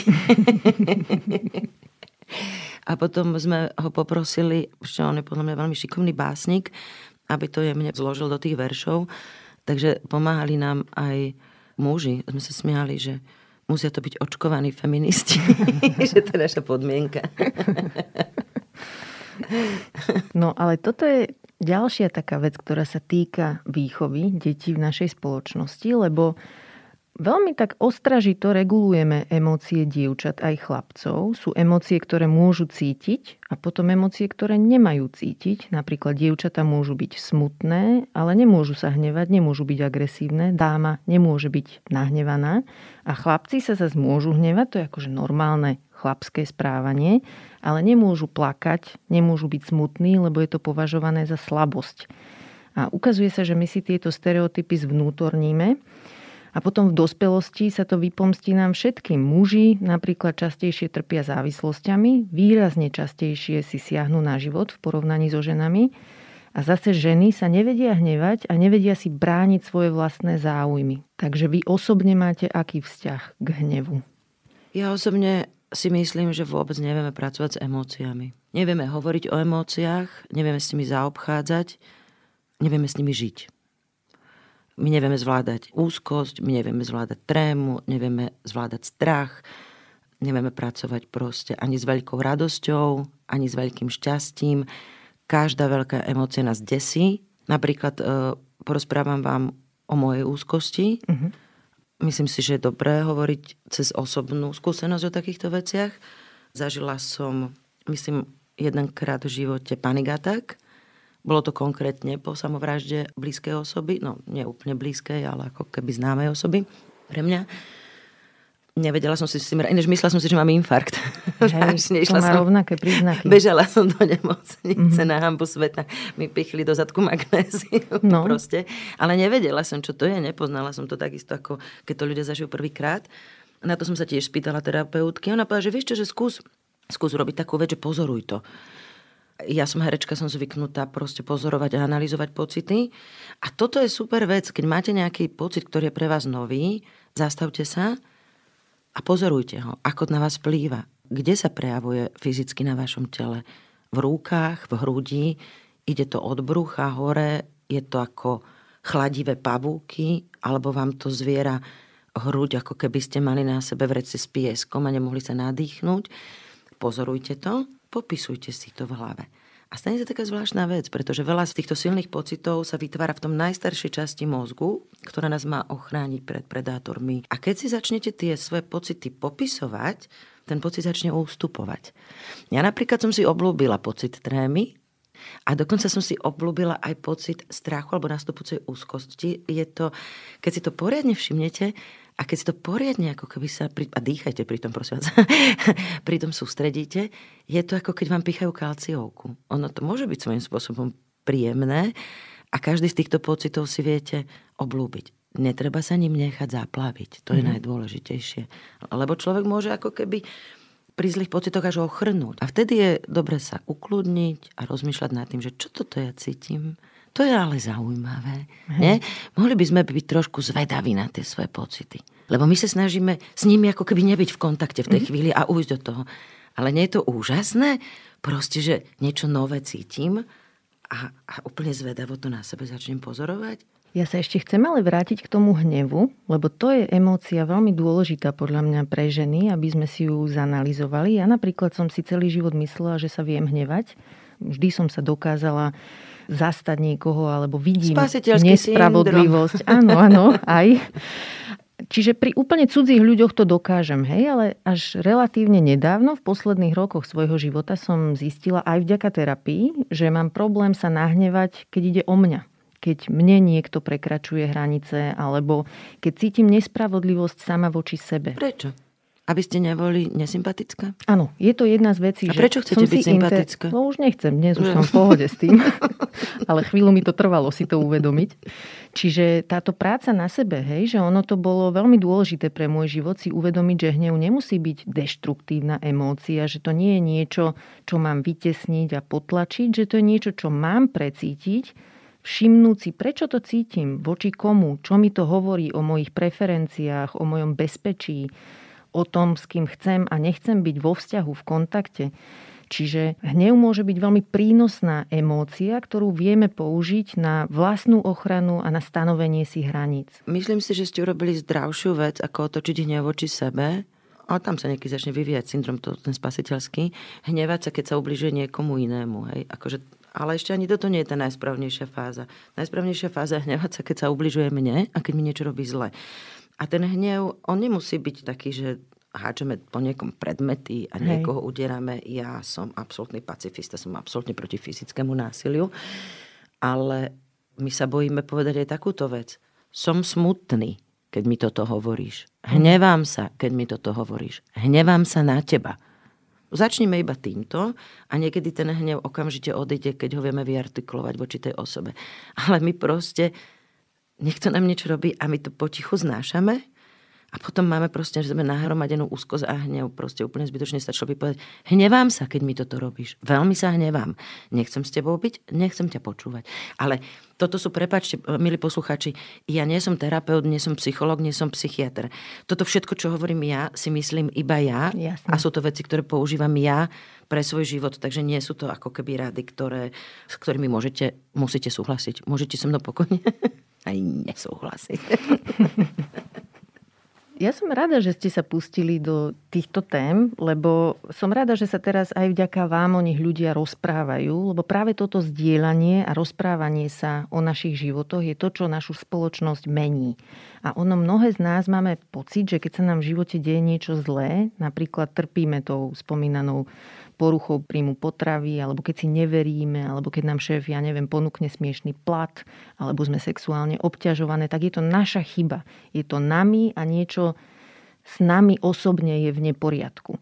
a potom sme ho poprosili, že on je podľa mňa veľmi šikovný básnik, aby to jemne zložil do tých veršov. Takže pomáhali nám aj muži. Sme sa smiali, že musia to byť očkovaní feministi. <laughs> že to je naša podmienka. no ale toto je ďalšia taká vec, ktorá sa týka výchovy detí v našej spoločnosti, lebo Veľmi tak ostražito regulujeme emócie dievčat aj chlapcov. Sú emócie, ktoré môžu cítiť a potom emócie, ktoré nemajú cítiť. Napríklad dievčata môžu byť smutné, ale nemôžu sa hnevať, nemôžu byť agresívne. Dáma nemôže byť nahnevaná. A chlapci sa zase môžu hnevať, to je akože normálne chlapské správanie, ale nemôžu plakať, nemôžu byť smutní, lebo je to považované za slabosť. A ukazuje sa, že my si tieto stereotypy zvnútorníme a potom v dospelosti sa to vypomstí nám všetkým. Muži napríklad častejšie trpia závislosťami, výrazne častejšie si siahnu na život v porovnaní so ženami. A zase ženy sa nevedia hnevať a nevedia si brániť svoje vlastné záujmy. Takže vy osobne máte aký vzťah k hnevu? Ja osobne si myslím, že vôbec nevieme pracovať s emóciami. Nevieme hovoriť o emóciách, nevieme s nimi zaobchádzať, nevieme s nimi žiť. My nevieme zvládať úzkosť, my nevieme zvládať trému, nevieme zvládať strach, nevieme pracovať proste ani s veľkou radosťou, ani s veľkým šťastím. Každá veľká emócia nás desí. Napríklad e, porozprávam vám o mojej úzkosti. Uh-huh. Myslím si, že je dobré hovoriť cez osobnú skúsenosť o takýchto veciach. Zažila som, myslím, jedenkrát v živote panic attack bolo to konkrétne po samovražde blízkej osoby, no nie úplne blízkej, ale ako keby známej osoby pre mňa. Nevedela som si s tým, ináč myslela som si, že mám infarkt. Hej, <laughs> to má som, rovnaké príznaky. Bežala som do nemocnice mm-hmm. na hambu sveta. Mi pichli do zadku magnézium no. proste. Ale nevedela som, čo to je. Nepoznala som to takisto, ako keď to ľudia zažijú prvýkrát. Na to som sa tiež spýtala terapeutky. Ona povedala, že vieš čo, že skús, skús robiť takú vec, že pozoruj to. Ja som herečka, som zvyknutá proste pozorovať a analyzovať pocity. A toto je super vec. Keď máte nejaký pocit, ktorý je pre vás nový, zastavte sa a pozorujte ho, ako na vás vplýva. Kde sa prejavuje fyzicky na vašom tele? V rukách, v hrudi, ide to od brucha hore, je to ako chladivé pavúky, alebo vám to zviera hruď, ako keby ste mali na sebe vrece s pieskom a nemohli sa nadýchnuť. Pozorujte to, popisujte si to v hlave. A stane sa taká zvláštna vec, pretože veľa z týchto silných pocitov sa vytvára v tom najstaršej časti mozgu, ktorá nás má ochrániť pred predátormi. A keď si začnete tie svoje pocity popisovať, ten pocit začne ústupovať. Ja napríklad som si oblúbila pocit trémy, a dokonca som si obľúbila aj pocit strachu alebo nastupujúcej úzkosti. Je to, keď si to poriadne všimnete a keď si to poriadne ako keby sa, pri, a dýchajte pri tom, prosím vás, <laughs> pri tom sústredíte, je to ako keď vám pichajú kalciovku. Ono to môže byť svojím spôsobom príjemné a každý z týchto pocitov si viete oblúbiť. Netreba sa ním nechať zaplaviť. To je mm-hmm. najdôležitejšie. Lebo človek môže ako keby pri zlých pocitoch až ochrnúť. A vtedy je dobre sa ukludniť a rozmýšľať nad tým, že čo toto ja cítim. To je ale zaujímavé. Nie? Mohli by sme byť trošku zvedaví na tie svoje pocity. Lebo my sa snažíme s nimi ako keby nebyť v kontakte v tej mm. chvíli a ujsť do toho. Ale nie je to úžasné? Proste, že niečo nové cítim a, a úplne zvedavo to na sebe začnem pozorovať. Ja sa ešte chcem ale vrátiť k tomu hnevu, lebo to je emócia veľmi dôležitá podľa mňa pre ženy, aby sme si ju zanalizovali. Ja napríklad som si celý život myslela, že sa viem hnevať. Vždy som sa dokázala zastať niekoho, alebo vidím nespravodlivosť. Syndrom. Áno, áno, <laughs> aj. Čiže pri úplne cudzích ľuďoch to dokážem, hej, ale až relatívne nedávno, v posledných rokoch svojho života som zistila aj vďaka terapii, že mám problém sa nahnevať, keď ide o mňa keď mne niekto prekračuje hranice, alebo keď cítim nespravodlivosť sama voči sebe. Prečo? Aby ste neboli nesympatická? Áno, je to jedna z vecí. A prečo chcete byť sympatická? Inter... No už nechcem, dnes už som v pohode s tým. <laughs> Ale chvíľu mi to trvalo si to uvedomiť. Čiže táto práca na sebe, hej, že ono to bolo veľmi dôležité pre môj život si uvedomiť, že hnev nemusí byť deštruktívna emócia, že to nie je niečo, čo mám vytesniť a potlačiť, že to je niečo, čo mám precítiť všimnúť si, prečo to cítim, voči komu, čo mi to hovorí o mojich preferenciách, o mojom bezpečí, o tom, s kým chcem a nechcem byť vo vzťahu, v kontakte. Čiže hnev môže byť veľmi prínosná emócia, ktorú vieme použiť na vlastnú ochranu a na stanovenie si hraníc. Myslím si, že ste urobili zdravšiu vec, ako otočiť hnev voči sebe, a tam sa niekedy začne vyvíjať syndrom to, ten spasiteľský, hnevať sa, keď sa ubližuje niekomu inému. Hej? Akože ale ešte ani toto nie je tá najsprávnejšia fáza. Najsprávnejšia fáza je hnevať sa, keď sa ubližuje mne a keď mi niečo robí zle. A ten hnev, on nemusí byť taký, že háčeme po niekom predmety a niekoho Hej. udierame. Ja som absolútny pacifista, som absolútne proti fyzickému násiliu. Ale my sa bojíme povedať aj takúto vec. Som smutný, keď mi toto hovoríš. Hnevám sa, keď mi toto hovoríš. Hnevám sa na teba. Začnime iba týmto a niekedy ten hnev okamžite odíde, keď ho vieme vyartikulovať voči tej osobe. Ale my proste, nech to nám niečo robí a my to potichu znášame a potom máme proste, že sme nahromadenú úzkosť a hnev. Proste úplne zbytočne stačilo by povedať, hnevám sa, keď mi toto robíš. Veľmi sa hnevám. Nechcem s tebou byť, nechcem ťa počúvať. Ale toto sú, prepačte, milí posluchači, ja nie som terapeut, nie som psycholog, nie som psychiatr. Toto všetko, čo hovorím ja, si myslím iba ja. Jasne. A sú to veci, ktoré používam ja pre svoj život. Takže nie sú to ako keby rady, ktoré, s ktorými môžete, musíte súhlasiť. Môžete so mnou pokojne <laughs> aj nesúhlasiť. <laughs> Ja som rada, že ste sa pustili do týchto tém, lebo som rada, že sa teraz aj vďaka vám o nich ľudia rozprávajú, lebo práve toto zdieľanie a rozprávanie sa o našich životoch je to, čo našu spoločnosť mení. A ono mnohé z nás máme pocit, že keď sa nám v živote deje niečo zlé, napríklad trpíme tou spomínanou poruchou príjmu potravy, alebo keď si neveríme, alebo keď nám šéf, ja neviem, ponúkne smiešný plat, alebo sme sexuálne obťažované, tak je to naša chyba. Je to nami a niečo s nami osobne je v neporiadku.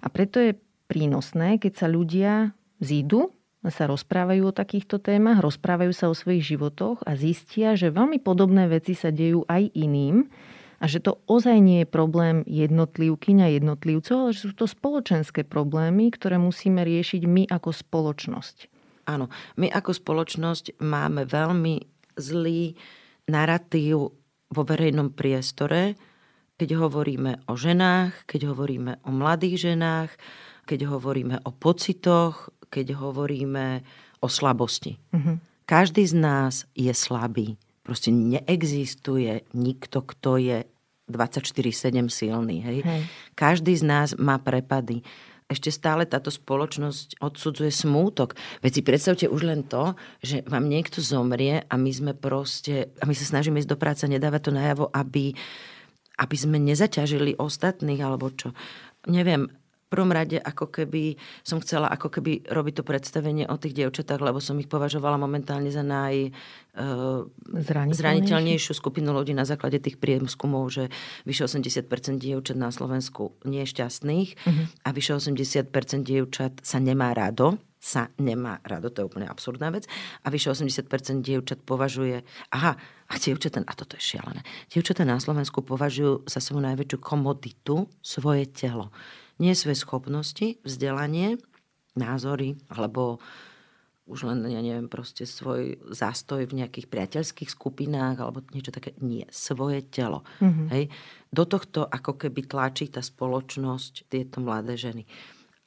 A preto je prínosné, keď sa ľudia zídu sa rozprávajú o takýchto témach, rozprávajú sa o svojich životoch a zistia, že veľmi podobné veci sa dejú aj iným A že to ozaj nie je problém jednotlivkyň a jednotlivcov, ale že sú to spoločenské problémy, ktoré musíme riešiť my ako spoločnosť. Áno, my ako spoločnosť máme veľmi zlý narratív vo verejnom priestore, keď hovoríme o ženách, keď hovoríme o mladých ženách, keď hovoríme o pocitoch, keď hovoríme o slabosti. Uh-huh. Každý z nás je slabý. Proste neexistuje nikto, kto je 24-7 silný. Hej? Hej. Každý z nás má prepady. Ešte stále táto spoločnosť odsudzuje smútok. Veď si predstavte už len to, že vám niekto zomrie a my sme proste, a my sa snažíme ísť do práce, nedávať to najavo, aby, aby sme nezaťažili ostatných, alebo čo. Neviem, prvom rade ako keby som chcela ako keby robiť to predstavenie o tých dievčatách, lebo som ich považovala momentálne za naj uh, zraniteľnejšiu skupinu ľudí na základe tých prieskumov, že vyše 80% dievčat na Slovensku nie je šťastných uh-huh. a vyše 80% dievčat sa nemá rado sa nemá rado, to je úplne absurdná vec. A vyše 80% dievčat považuje, aha, a dievčatá, a toto je šialené, dievčatá na Slovensku považujú za svoju najväčšiu komoditu svoje telo nie svoje schopnosti, vzdelanie, názory alebo už len, ja neviem, proste svoj zástoj v nejakých priateľských skupinách alebo niečo také. Nie, svoje telo. Mm-hmm. Hej? Do tohto ako keby tlačí tá spoločnosť tieto mladé ženy.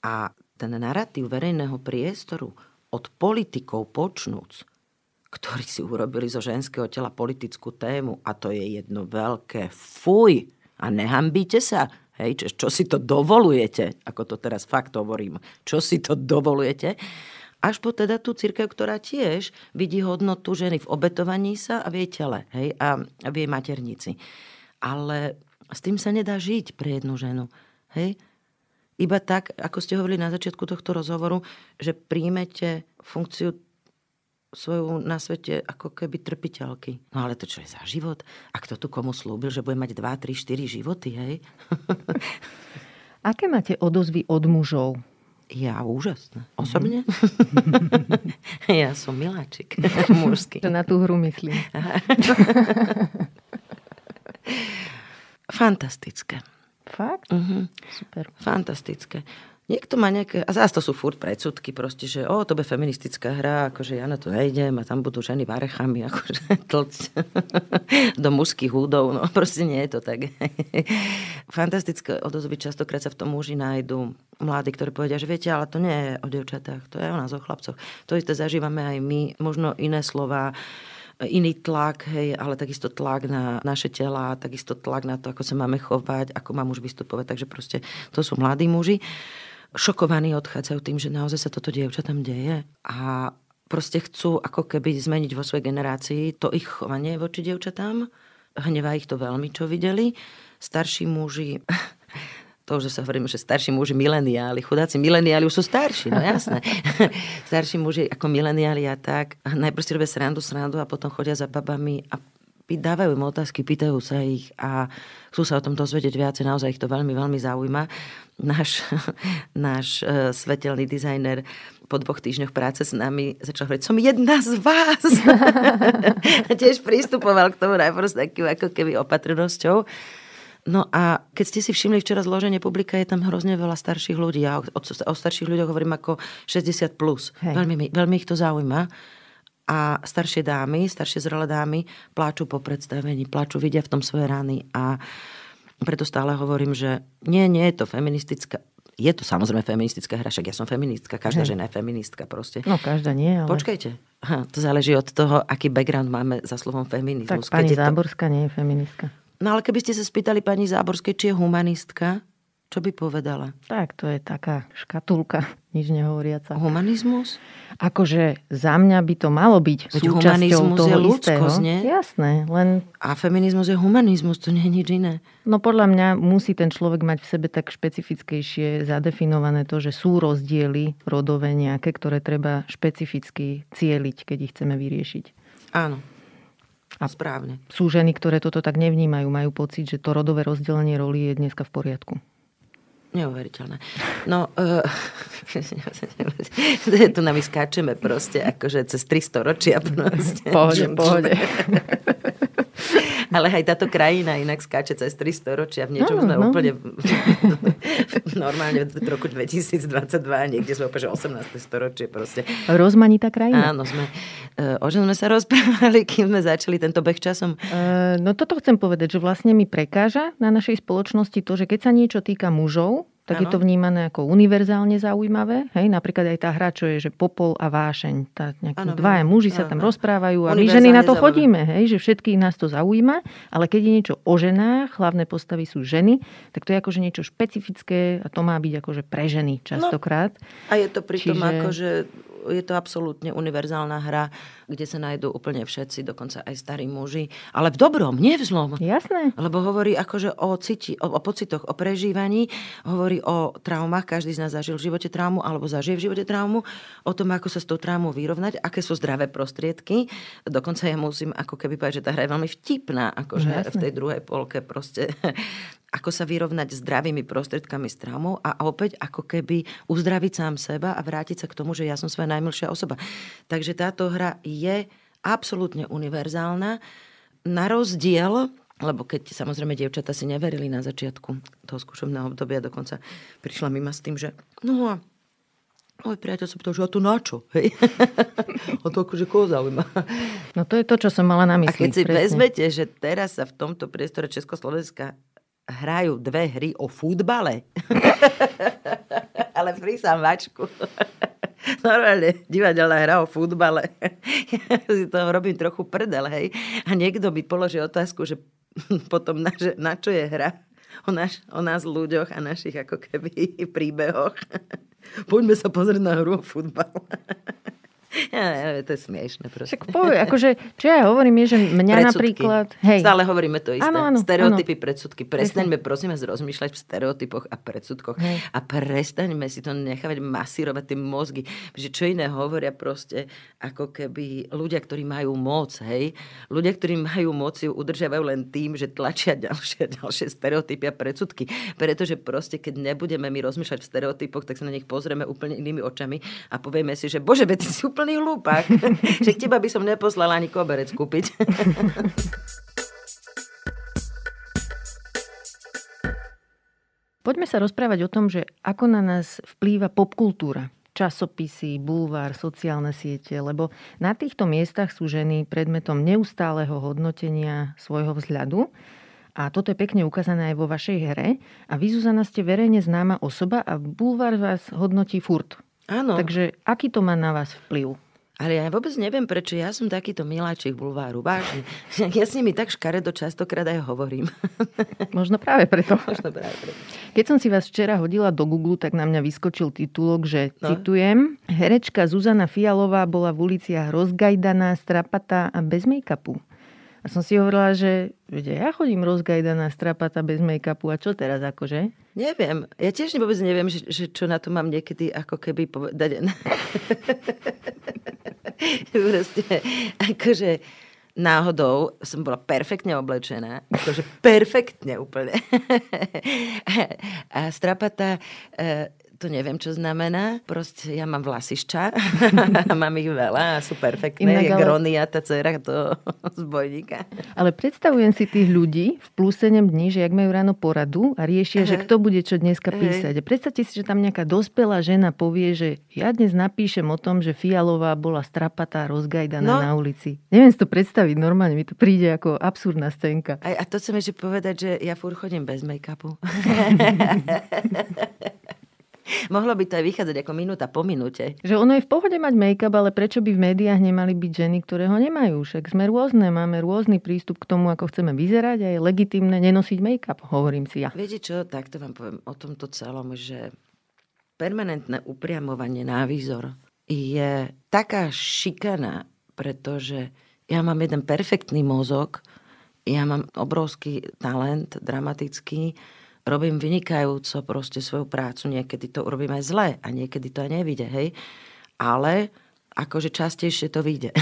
A ten narratív verejného priestoru od politikov počnúc, ktorí si urobili zo ženského tela politickú tému a to je jedno veľké fuj a nehambíte sa, Hej, čo, čo si to dovolujete, ako to teraz fakt hovorím, čo si to dovolujete, až po teda tú církev, ktorá tiež vidí hodnotu ženy v obetovaní sa a v jej tele hej, a v jej maternici. Ale s tým sa nedá žiť pre jednu ženu. Hej? Iba tak, ako ste hovorili na začiatku tohto rozhovoru, že príjmete funkciu svoju na svete ako keby trpiteľky. No ale to čo je za život? A kto tu komu slúbil, že bude mať 2, 3, 4 životy, hej? <laughs> Aké máte odozvy od mužov? Ja úžasné. Osobne? <laughs> ja som miláčik <laughs> mužský. Na tú hru myslím. Fantastické. Fakt? Uh-huh. Super. Fantastické. Niekto má nejaké, a zás to sú furt predsudky proste, že o, to bude feministická hra, akože ja na to nejdem a tam budú ženy varechami, <laughs> akože tlc do mužských húdov, no proste nie je to tak. <laughs> Fantastické odozvy, častokrát sa v tom muži nájdu mladí, ktorí povedia, že viete, ale to nie je o devčatách, to je o nás, o chlapcoch. To isté zažívame aj my, možno iné slova, iný tlak, hej, ale takisto tlak na naše tela, takisto tlak na to, ako sa máme chovať, ako má muž vystupovať. Takže proste to sú mladí muži šokovaní odchádzajú tým, že naozaj sa toto dievča tam deje a proste chcú ako keby zmeniť vo svojej generácii to ich chovanie voči dievčatám. Hnevá ich to veľmi, čo videli. Starší muži, <laughs> to už sa hovoríme, že starší muži mileniáli, chudáci mileniáli už sú starší, no jasné. <laughs> starší muži ako mileniáli a tak, najprv si robia srandu, srandu a potom chodia za babami a dávajú im otázky, pýtajú sa ich a chcú sa o tom dozvedieť viacej, naozaj ich to veľmi, veľmi zaujíma. Náš, <laughs> náš uh, svetelný dizajner po dvoch týždňoch práce s nami začal hovoriť, som jedna z vás. a <laughs> tiež pristupoval k tomu najprv s takým ako keby opatrnosťou. No a keď ste si všimli včera zloženie publika, je tam hrozne veľa starších ľudí. Ja o, o starších ľuďoch hovorím ako 60+. Plus. Veľmi, veľmi ich to zaujíma a staršie dámy, staršie zrelé dámy pláču po predstavení, pláču, vidia v tom svoje rany a preto stále hovorím, že nie, nie je to feministická, je to samozrejme feministická hra, však ja som feministka, každá žena je feministka proste. No každá nie, ale... Počkajte, ha, to záleží od toho, aký background máme za slovom feminizmus. Tak pani Záborská to... nie je feministka. No ale keby ste sa spýtali pani Záborskej, či je humanistka, čo by povedala? Tak, to je taká škatulka, <laughs> nič nehovoriaca. Humanizmus? Akože za mňa by to malo byť Veď súčasťou toho je ľudskosť, istého. Nie? Jasné, len... A feminizmus je humanizmus, to nie je nič iné. No podľa mňa musí ten človek mať v sebe tak špecifickejšie zadefinované to, že sú rozdiely rodové nejaké, ktoré treba špecificky cieliť, keď ich chceme vyriešiť. Áno. A správne. Sú ženy, ktoré toto tak nevnímajú, majú pocit, že to rodové rozdelenie roli je dneska v poriadku. Neuveriteľné. No, uh, <laughs> tu na skáčeme proste, akože cez 300 ročia proste. Pohode, pohode. <laughs> Ale aj táto krajina inak skáče cez 300 ročia. V niečom no, sme no. úplne <laughs> normálne v roku 2022 niekde sme úplne 18. storočie proste. Rozmanitá krajina. Áno, sme, uh, o čom sme sa rozprávali, kým sme začali tento beh časom? Uh, no toto chcem povedať, že vlastne mi prekáža na našej spoločnosti to, že keď sa niečo týka mužov, tak ano. je to vnímané ako univerzálne zaujímavé. Hej, napríklad aj tá hra, čo je, že popol a vášeň. Tá ano, dvaja muži ano. sa tam rozprávajú a my ženy na to zaujímavé. chodíme, hej, že všetkých nás to zaujíma, ale keď je niečo o ženách, hlavné postavy sú ženy, tak to je akože niečo špecifické a to má byť akože pre ženy častokrát. No, a je to pritom Čiže... akože je to absolútne univerzálna hra, kde sa nájdú úplne všetci, dokonca aj starí muži. Ale v dobrom, nie v zlom. Jasné. Lebo hovorí akože o, citi, o, o pocitoch, o prežívaní, hovorí o traumách, každý z nás zažil v živote traumu alebo zažije v živote traumu, o tom, ako sa s tou traumou vyrovnať, aké sú zdravé prostriedky. Dokonca ja musím ako keby povedať, že tá hra je veľmi vtipná, akože Jasné. v tej druhej polke proste ako sa vyrovnať zdravými prostriedkami s traumou a opäť ako keby uzdraviť sám seba a vrátiť sa k tomu, že ja som svoja najmilšia osoba. Takže táto hra je absolútne univerzálna. Na rozdiel lebo keď samozrejme dievčata si neverili na začiatku toho skúšobného obdobia, dokonca prišla mima s tým, že no a môj priateľ sa pýtal, že a to na čo? Hej? <laughs> a to akože koho zaujíma? No to je to, čo som mala na mysli. A keď si presne. vezmete, že teraz sa v tomto priestore Československa hrajú dve hry o futbale. <laughs> Ale prísam vačku. <laughs> Normálne divadelná hra o futbale. <laughs> ja si toho robím trochu prdel, hej. A niekto by položil otázku, že potom na, že, na čo je hra o, naš, o nás ľuďoch a našich ako keby príbehoch. Poďme sa pozrieť na hru o futbale. <laughs> Ja, ja, to je smiešne proste. Však povie, akože, čo ja hovorím, je, že mňa predsudky. napríklad... Hej. Stále hovoríme to isté. Ano, ano, Stereotypy, ano. predsudky. Prestaňme, prosím vás, rozmýšľať v stereotypoch a predsudkoch. Hej. A prestaňme si to nechávať masírovať tie mozgy. Že čo iné hovoria proste, ako keby ľudia, ktorí majú moc, hej. Ľudia, ktorí majú moc, ju udržiavajú len tým, že tlačia <laughs> ďalšie a ďalšie stereotypy a predsudky. Pretože proste, keď nebudeme my rozmýšľať v stereotypoch, tak sa na nich pozrieme úplne inými očami a povieme si, že bože, ty si úplne úplný hlúpak. <laughs> že teba by som neposlala ani koberec kúpiť. <laughs> Poďme sa rozprávať o tom, že ako na nás vplýva popkultúra časopisy, bulvár, sociálne siete, lebo na týchto miestach sú ženy predmetom neustáleho hodnotenia svojho vzhľadu. A toto je pekne ukázané aj vo vašej hre. A vy, Zuzana, ste verejne známa osoba a bulvár vás hodnotí furt. Áno. Takže aký to má na vás vplyv? Ale ja vôbec neviem, prečo ja som takýto miláčik bulváru. Vážne. <laughs> Ja s nimi tak škaredo častokrát aj hovorím. <laughs> Možno práve preto. Možno práve preto. Keď som si vás včera hodila do Google, tak na mňa vyskočil titulok, že no. citujem, herečka Zuzana Fialová bola v uliciach rozgajdaná, strapatá a bez make-upu. A som si hovorila, že vede, ja chodím rozgajdaná, strapata bez make-upu a čo teraz akože? Neviem. Ja tiež vôbec neviem, že, že čo na to mám niekedy ako keby povedať. <laughs> Proste, akože náhodou som bola perfektne oblečená, akože perfektne úplne. <laughs> a strapata e, to neviem, čo znamená. Proste ja mám vlasišča, <laughs> mám ich veľa a sú perfektné. Inak, je Gronia, tá dcera to <laughs> zbojníka. Ale predstavujem si tých ľudí v plus 7 dní, že ak majú ráno poradu a riešia, že kto bude čo dneska písať. A predstavte si, že tam nejaká dospelá žena povie, že ja dnes napíšem o tom, že Fialová bola strapatá, rozgajdaná no. na ulici. Neviem si to predstaviť normálne, mi to príde ako absurdná scénka. A, a to chcem ešte povedať, že ja furt chodím bez make-upu. <laughs> <laughs> Mohlo by to aj vychádzať ako minúta po minúte. Že ono je v pohode mať make-up, ale prečo by v médiách nemali byť ženy, ktoré ho nemajú? Však sme rôzne, máme rôzny prístup k tomu, ako chceme vyzerať a je legitimné nenosiť make-up, hovorím si ja. Viete čo, takto vám poviem o tomto celom, že permanentné upriamovanie na výzor je taká šikana, pretože ja mám jeden perfektný mozog, ja mám obrovský talent dramatický, robím vynikajúco proste svoju prácu, niekedy to urobím aj zle a niekedy to aj nevíde, hej. Ale akože častejšie to vyjde.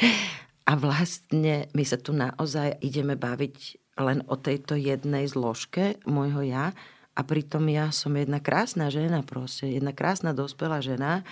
<laughs> a vlastne my sa tu naozaj ideme baviť len o tejto jednej zložke môjho ja a pritom ja som jedna krásna žena proste, jedna krásna dospelá žena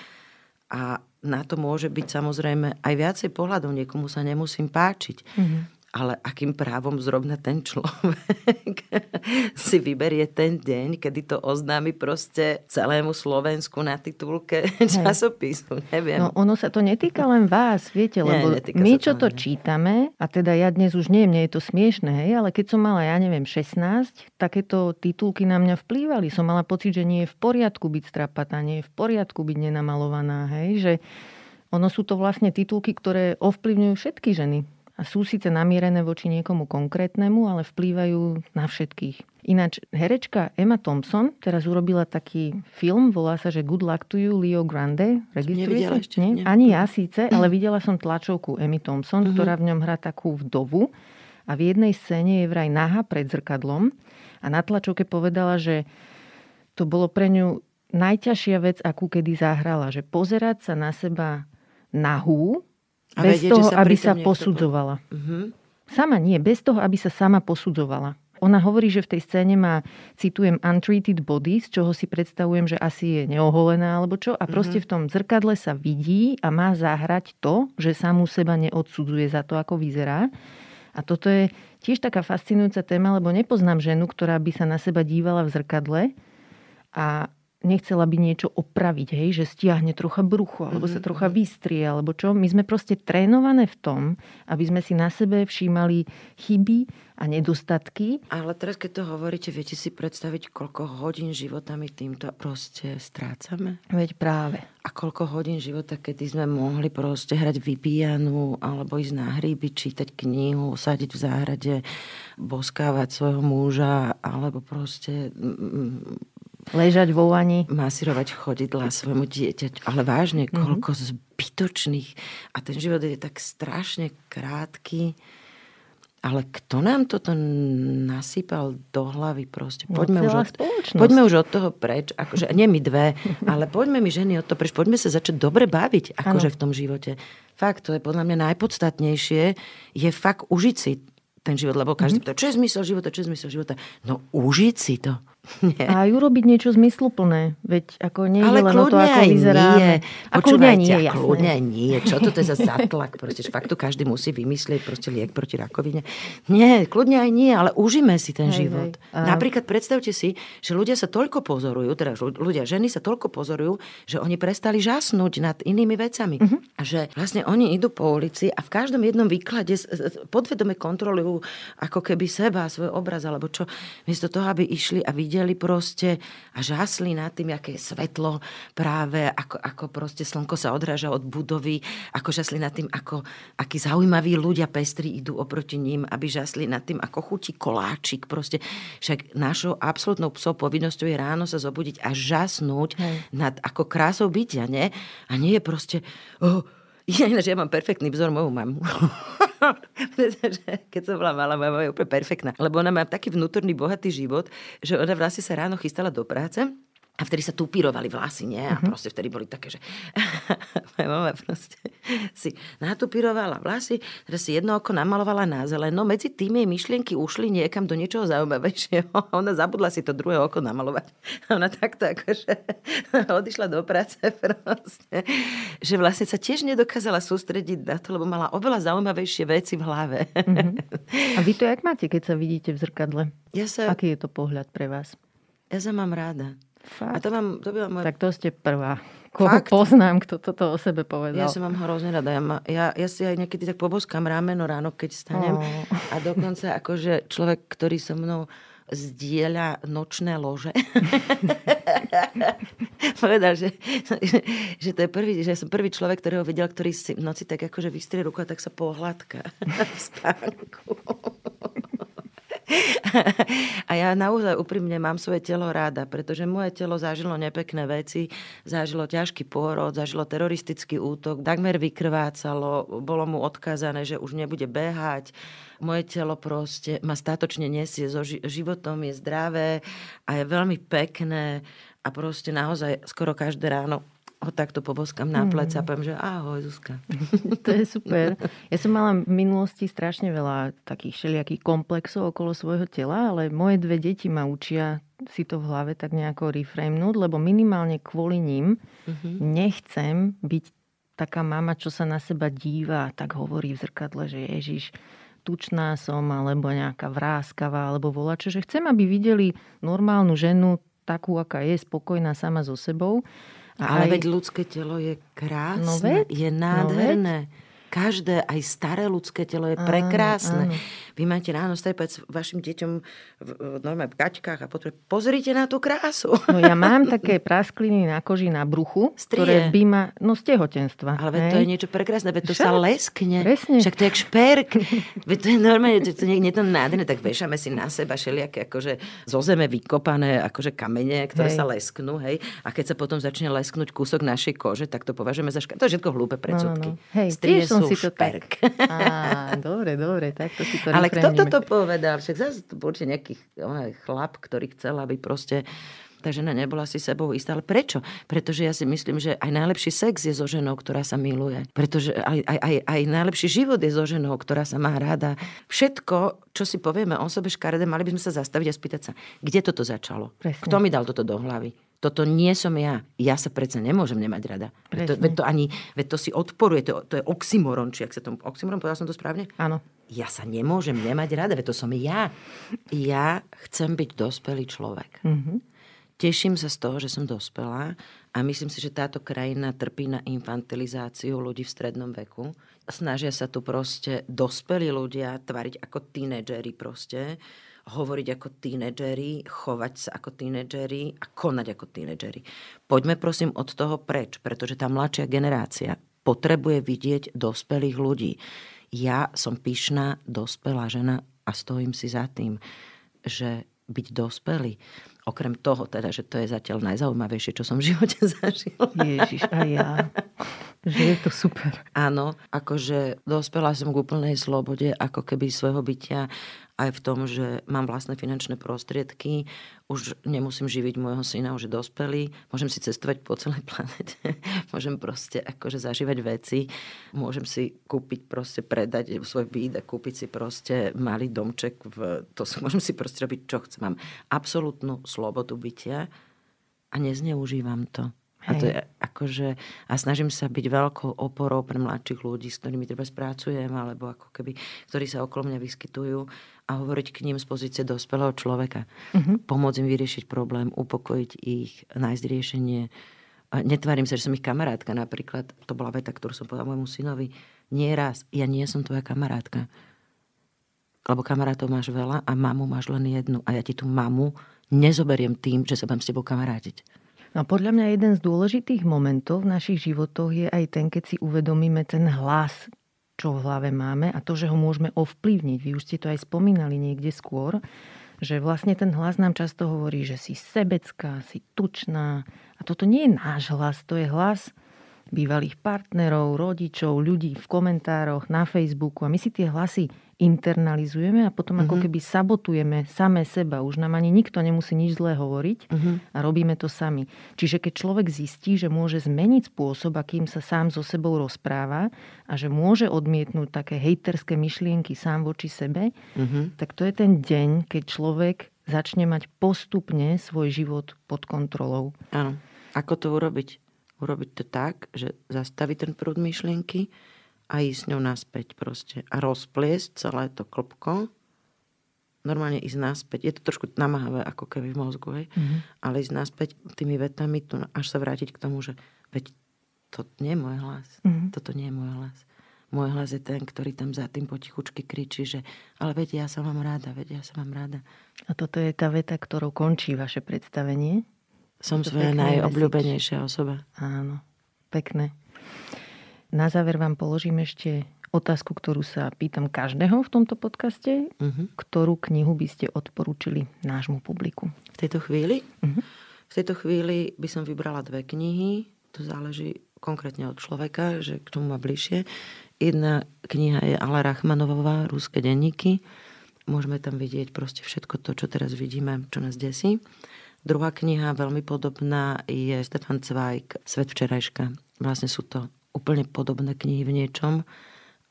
a na to môže byť samozrejme aj viacej pohľadov, niekomu sa nemusím páčiť. Mm-hmm ale akým právom zrovna ten človek <laughs> si vyberie ten deň, kedy to oznámi proste celému Slovensku na titulke časopisu, neviem. No ono sa to netýka len vás, viete, lebo Nie, my, čo to, to čítame, a teda ja dnes už nie, mne je to smiešne, hej, ale keď som mala, ja neviem, 16, takéto titulky na mňa vplývali. Som mala pocit, že nie je v poriadku byť strapatá, nie je v poriadku byť nenamalovaná, hej, že ono sú to vlastne titulky, ktoré ovplyvňujú všetky ženy a sú síce namierené voči niekomu konkrétnemu, ale vplývajú na všetkých. Ináč herečka Emma Thompson teraz urobila taký film, volá sa, že Good Luck to You, Leo Grande. Registrujete? Ešte, nie? Ani ja síce, ale <clears throat> videla som tlačovku Emmy Thompson, uh-huh. ktorá v ňom hrá takú vdovu a v jednej scéne je vraj naha pred zrkadlom a na tlačovke povedala, že to bolo pre ňu najťažšia vec, akú kedy zahrala, že pozerať sa na seba nahú, a bez vedieť, toho, sa aby sa posudzovala. Uh-huh. Sama nie, bez toho, aby sa sama posudzovala. Ona hovorí, že v tej scéne má, citujem, untreated body, z čoho si predstavujem, že asi je neoholená alebo čo. A proste mm-hmm. v tom zrkadle sa vidí a má zahrať to, že samú seba neodsudzuje za to, ako vyzerá. A toto je tiež taká fascinujúca téma, lebo nepoznám ženu, ktorá by sa na seba dívala v zrkadle a nechcela by niečo opraviť, hej, že stiahne trocha brucho, alebo sa mhm, trocha mhm. vystrie, alebo čo. My sme proste trénované v tom, aby sme si na sebe všímali chyby a nedostatky. Ale teraz, keď to hovoríte, viete si predstaviť, koľko hodín života my týmto proste strácame? Veď práve. A koľko hodín života, kedy sme mohli proste hrať vypíjanú, alebo ísť na hríby, čítať knihu, sadiť v záhrade, boskávať svojho muža, alebo proste Ležať vo vani. Masírovať chodidla svojmu dieťaťu. Ale vážne, mhm. koľko mm-hmm. zbytočných. A ten život je tak strašne krátky. Ale kto nám toto nasypal do hlavy proste? No, poďme, no, už, od, poďme už od toho preč. Akože, nie my dve, <laughs> ale poďme my ženy od toho preč. Poďme sa začať dobre baviť akože v tom živote. Fakt, to je podľa mňa najpodstatnejšie. Je fakt užiť si ten život, lebo každý mm-hmm. čo je zmysel života, čo je zmysel života? No užiť si to. Nie. A aj urobiť niečo zmysluplné. Veď ako nie je len to, ako vyzerá. Nie. A kľudne nie, jasné. Kľudne nie. Čo to je za zatlak? Proste, fakt tu každý musí vymyslieť proste liek proti rakovine. Nie, kľudne aj nie, ale užíme si ten hej, život. Hej. A... Napríklad predstavte si, že ľudia sa toľko pozorujú, teda ľudia, ženy sa toľko pozorujú, že oni prestali žasnúť nad inými vecami. Uh-huh. A že vlastne oni idú po ulici a v každom jednom výklade podvedome kontrolujú ako keby seba, svoj obraz, alebo čo, miesto toho, aby išli a videli videli proste a žasli nad tým, aké je svetlo práve, ako, ako proste slnko sa odráža od budovy, ako žasli nad tým, ako, akí zaujímaví ľudia pestri idú oproti ním, aby žasli nad tým, ako chutí koláčik. Proste však našou absolútnou psou povinnosťou je ráno sa zobudiť a žasnúť Hej. nad ako krásou bytia, nie? A nie je proste... Oh, <laughs> ja ináč, ja mám perfektný vzor moju mamu. <laughs> keď som bola malá, moja mama je úplne perfektná. Lebo ona má taký vnútorný, bohatý život, že ona vlastne sa ráno chystala do práce a vtedy sa tupírovali vlasy, nie? A mhm. proste vtedy boli také, že <laughs> moja mama proste si natupírovala vlasy, teraz si jedno oko namalovala na zeleno, medzi tým jej myšlienky ušli niekam do niečoho zaujímavejšieho. <laughs> Ona zabudla si to druhé oko namalovať. A <laughs> ona takto akože odišla do práce proste, že vlastne sa tiež nedokázala sústrediť na to, lebo mala oveľa zaujímavejšie veci v hlave. Mm-hmm. A vy to jak máte, keď sa vidíte v zrkadle? Ja sa... Aký je to pohľad pre vás? Ja sa mám ráda. Fakt? A to, mám, to byla moje... Tak to ste prvá. Koho Fakt? poznám, kto toto o sebe povedal. Ja sa mám hrozne rada. Ja, ma, ja, ja si aj niekedy tak poboskám rameno ráno, keď stanem. Oh. A dokonca akože človek, ktorý so mnou zdieľa nočné lože. <laughs> Povedal, že, že, to je prvý, že ja som prvý človek, ktorého videl, ktorý si v noci tak akože vystrie ruku a tak sa pohľadka <laughs> v spánku. <laughs> A ja naozaj úprimne mám svoje telo ráda, pretože moje telo zažilo nepekné veci, zažilo ťažký pôrod, zažilo teroristický útok, takmer vykrvácalo, bolo mu odkázané, že už nebude behať. Moje telo proste ma statočne nesie so životom, je zdravé a je veľmi pekné a proste naozaj skoro každé ráno ho takto poboskám na plec a mm. poviem, že ahoj Zuzka. <laughs> To je super. Ja som mala v minulosti strašne veľa takých všelijakých komplexov okolo svojho tela, ale moje dve deti ma učia si to v hlave tak nejako reframenúť, lebo minimálne kvôli ním uh-huh. nechcem byť taká mama, čo sa na seba díva a tak hovorí v zrkadle, že Ježiš, tučná som, alebo nejaká vráskavá, alebo volače, že chcem, aby videli normálnu ženu, takú, aká je, spokojná sama so sebou. Ale aj... veď ľudské telo je krásne, no veď, je nádherné. No veď každé, aj staré ľudské telo je prekrásne. Áno, áno. Vy máte ráno stať vašim deťom v, normálne v gaťkách a potom pozrite na tú krásu. No ja mám <laughs> také praskliny na koži na bruchu, Strie. ktoré by ma, no z tehotenstva. Ale veď to je niečo prekrásne, veď to Však? sa leskne. Presne. Však to je jak šperk. <laughs> veď to je normálne, to, to nie, nie to nádherné, tak vešame si na seba všelijaké akože zo zeme vykopané akože kamene, ktoré hej. sa lesknú, hej. A keď sa potom začne lesknúť kúsok našej kože, tak to považujeme za ška... To je všetko hlúpe predsudky. No, no. Hej, Strie som si to šperk. tak. Á, dobre, dobre, tak to si to <laughs> Ale kto toto povedal? Však zase to bol nejaký chlap, ktorý chcel, aby proste tá žena nebola si sebou istá. Ale prečo? Pretože ja si myslím, že aj najlepší sex je so ženou, ktorá sa miluje. Pretože aj, aj, aj, aj najlepší život je so ženou, ktorá sa má rada. Všetko, čo si povieme o sebe škaredé, mali by sme sa zastaviť a spýtať sa, kde toto začalo? Presne. Kto mi dal toto do hlavy? Toto nie som ja. Ja sa predsa nemôžem nemať rada. Veď to, veď to, ani, veď to si odporuje, to, to je oxymoron, či ak sa tomu... Oxymoron, povedal som to správne? Áno. Ja sa nemôžem nemať rada, veď to som ja. Ja chcem byť dospelý človek. Mm-hmm. Teším sa z toho, že som dospelá a myslím si, že táto krajina trpí na infantilizáciu ľudí v strednom veku. Snažia sa tu proste dospelí ľudia tvariť ako tínedžeri proste hovoriť ako tínedžeri, chovať sa ako tínedžeri a konať ako tínedžeri. Poďme prosím od toho preč, pretože tá mladšia generácia potrebuje vidieť dospelých ľudí. Ja som pyšná, dospelá žena a stojím si za tým, že byť dospelý, okrem toho teda, že to je zatiaľ najzaujímavejšie, čo som v živote <laughs> zažil. Ježiš, a ja. Že je to super. Áno, akože dospela som k úplnej slobode, ako keby svojho bytia aj v tom, že mám vlastné finančné prostriedky, už nemusím živiť môjho syna, už je dospelý, môžem si cestovať po celej <laughs> planete, môžem proste akože zažívať veci, môžem si kúpiť proste, predať svoj byt a kúpiť si proste malý domček, v, to <laughs> môžem si proste robiť, čo chcem. Mám absolútnu slobodu bytia a nezneužívam to. A, to je akože, a snažím sa byť veľkou oporou pre mladších ľudí, s ktorými treba spracujem, alebo ako keby, ktorí sa okolo mňa vyskytujú a hovoriť k ním z pozície dospelého človeka. Uh-huh. Pomôcť im vyriešiť problém, upokojiť ich, nájsť riešenie. A netvarím sa, že som ich kamarátka napríklad. To bola veta, ktorú som povedala môjmu synovi. Nie raz, ja nie som tvoja kamarátka. Lebo kamarátov máš veľa a mamu máš len jednu. A ja ti tú mamu nezoberiem tým, že sa budem s tebou kamarátiť. No podľa mňa jeden z dôležitých momentov v našich životoch je aj ten, keď si uvedomíme ten hlas, čo v hlave máme a to, že ho môžeme ovplyvniť. Vy už ste to aj spomínali niekde skôr, že vlastne ten hlas nám často hovorí, že si sebecká, si tučná. A toto nie je náš hlas, to je hlas bývalých partnerov, rodičov, ľudí v komentároch, na Facebooku. A my si tie hlasy internalizujeme a potom ako mhm. keby sabotujeme samé seba. Už nám ani nikto nemusí nič zlé hovoriť uh-huh. a robíme to sami. Čiže keď človek zistí, že môže zmeniť spôsob, akým sa sám so sebou rozpráva a že môže odmietnúť také hejterské myšlienky sám voči sebe, uh-huh. tak to je ten deň, keď človek začne mať postupne svoj život pod kontrolou. Áno. Ako to urobiť? Urobiť to tak, že zastaví ten prúd myšlienky, a ísť s ňou naspäť proste. A rozpliesť celé to klopko. Normálne ísť naspäť. Je to trošku namáhavé, ako keby v mozgu, hej? Mm-hmm. Ale ísť naspäť tými vetami, tu, až sa vrátiť k tomu, že veď to nie je môj hlas. Mm-hmm. Toto nie je môj hlas. Môj hlas je ten, ktorý tam za tým potichučky kričí, že ale veď ja sa mám ráda, veď ja sa mám ráda. A toto je tá veta, ktorou končí vaše predstavenie? Som svoja najobľúbenejšia osoba. Áno, pekné. Na záver vám položím ešte otázku, ktorú sa pýtam každého v tomto podcaste. Uh-huh. Ktorú knihu by ste odporúčili nášmu publiku? V tejto chvíli? Uh-huh. V tejto chvíli by som vybrala dve knihy. To záleží konkrétne od človeka, že k tomu má bližšie. Jedna kniha je Ala Rachmanovová, Ruské denníky. Môžeme tam vidieť proste všetko to, čo teraz vidíme, čo nás desí. Druhá kniha, veľmi podobná, je Stefan Zweig, Svet včerajška. Vlastne sú to úplne podobné knihy v niečom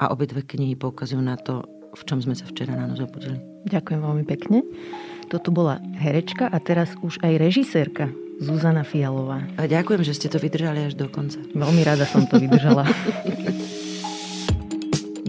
a obidve knihy poukazujú na to, v čom sme sa včera ráno zobudili. Ďakujem veľmi pekne. Toto bola herečka a teraz už aj režisérka Zuzana Fialová. A ďakujem, že ste to vydržali až do konca. Veľmi rada som to vydržala. <laughs>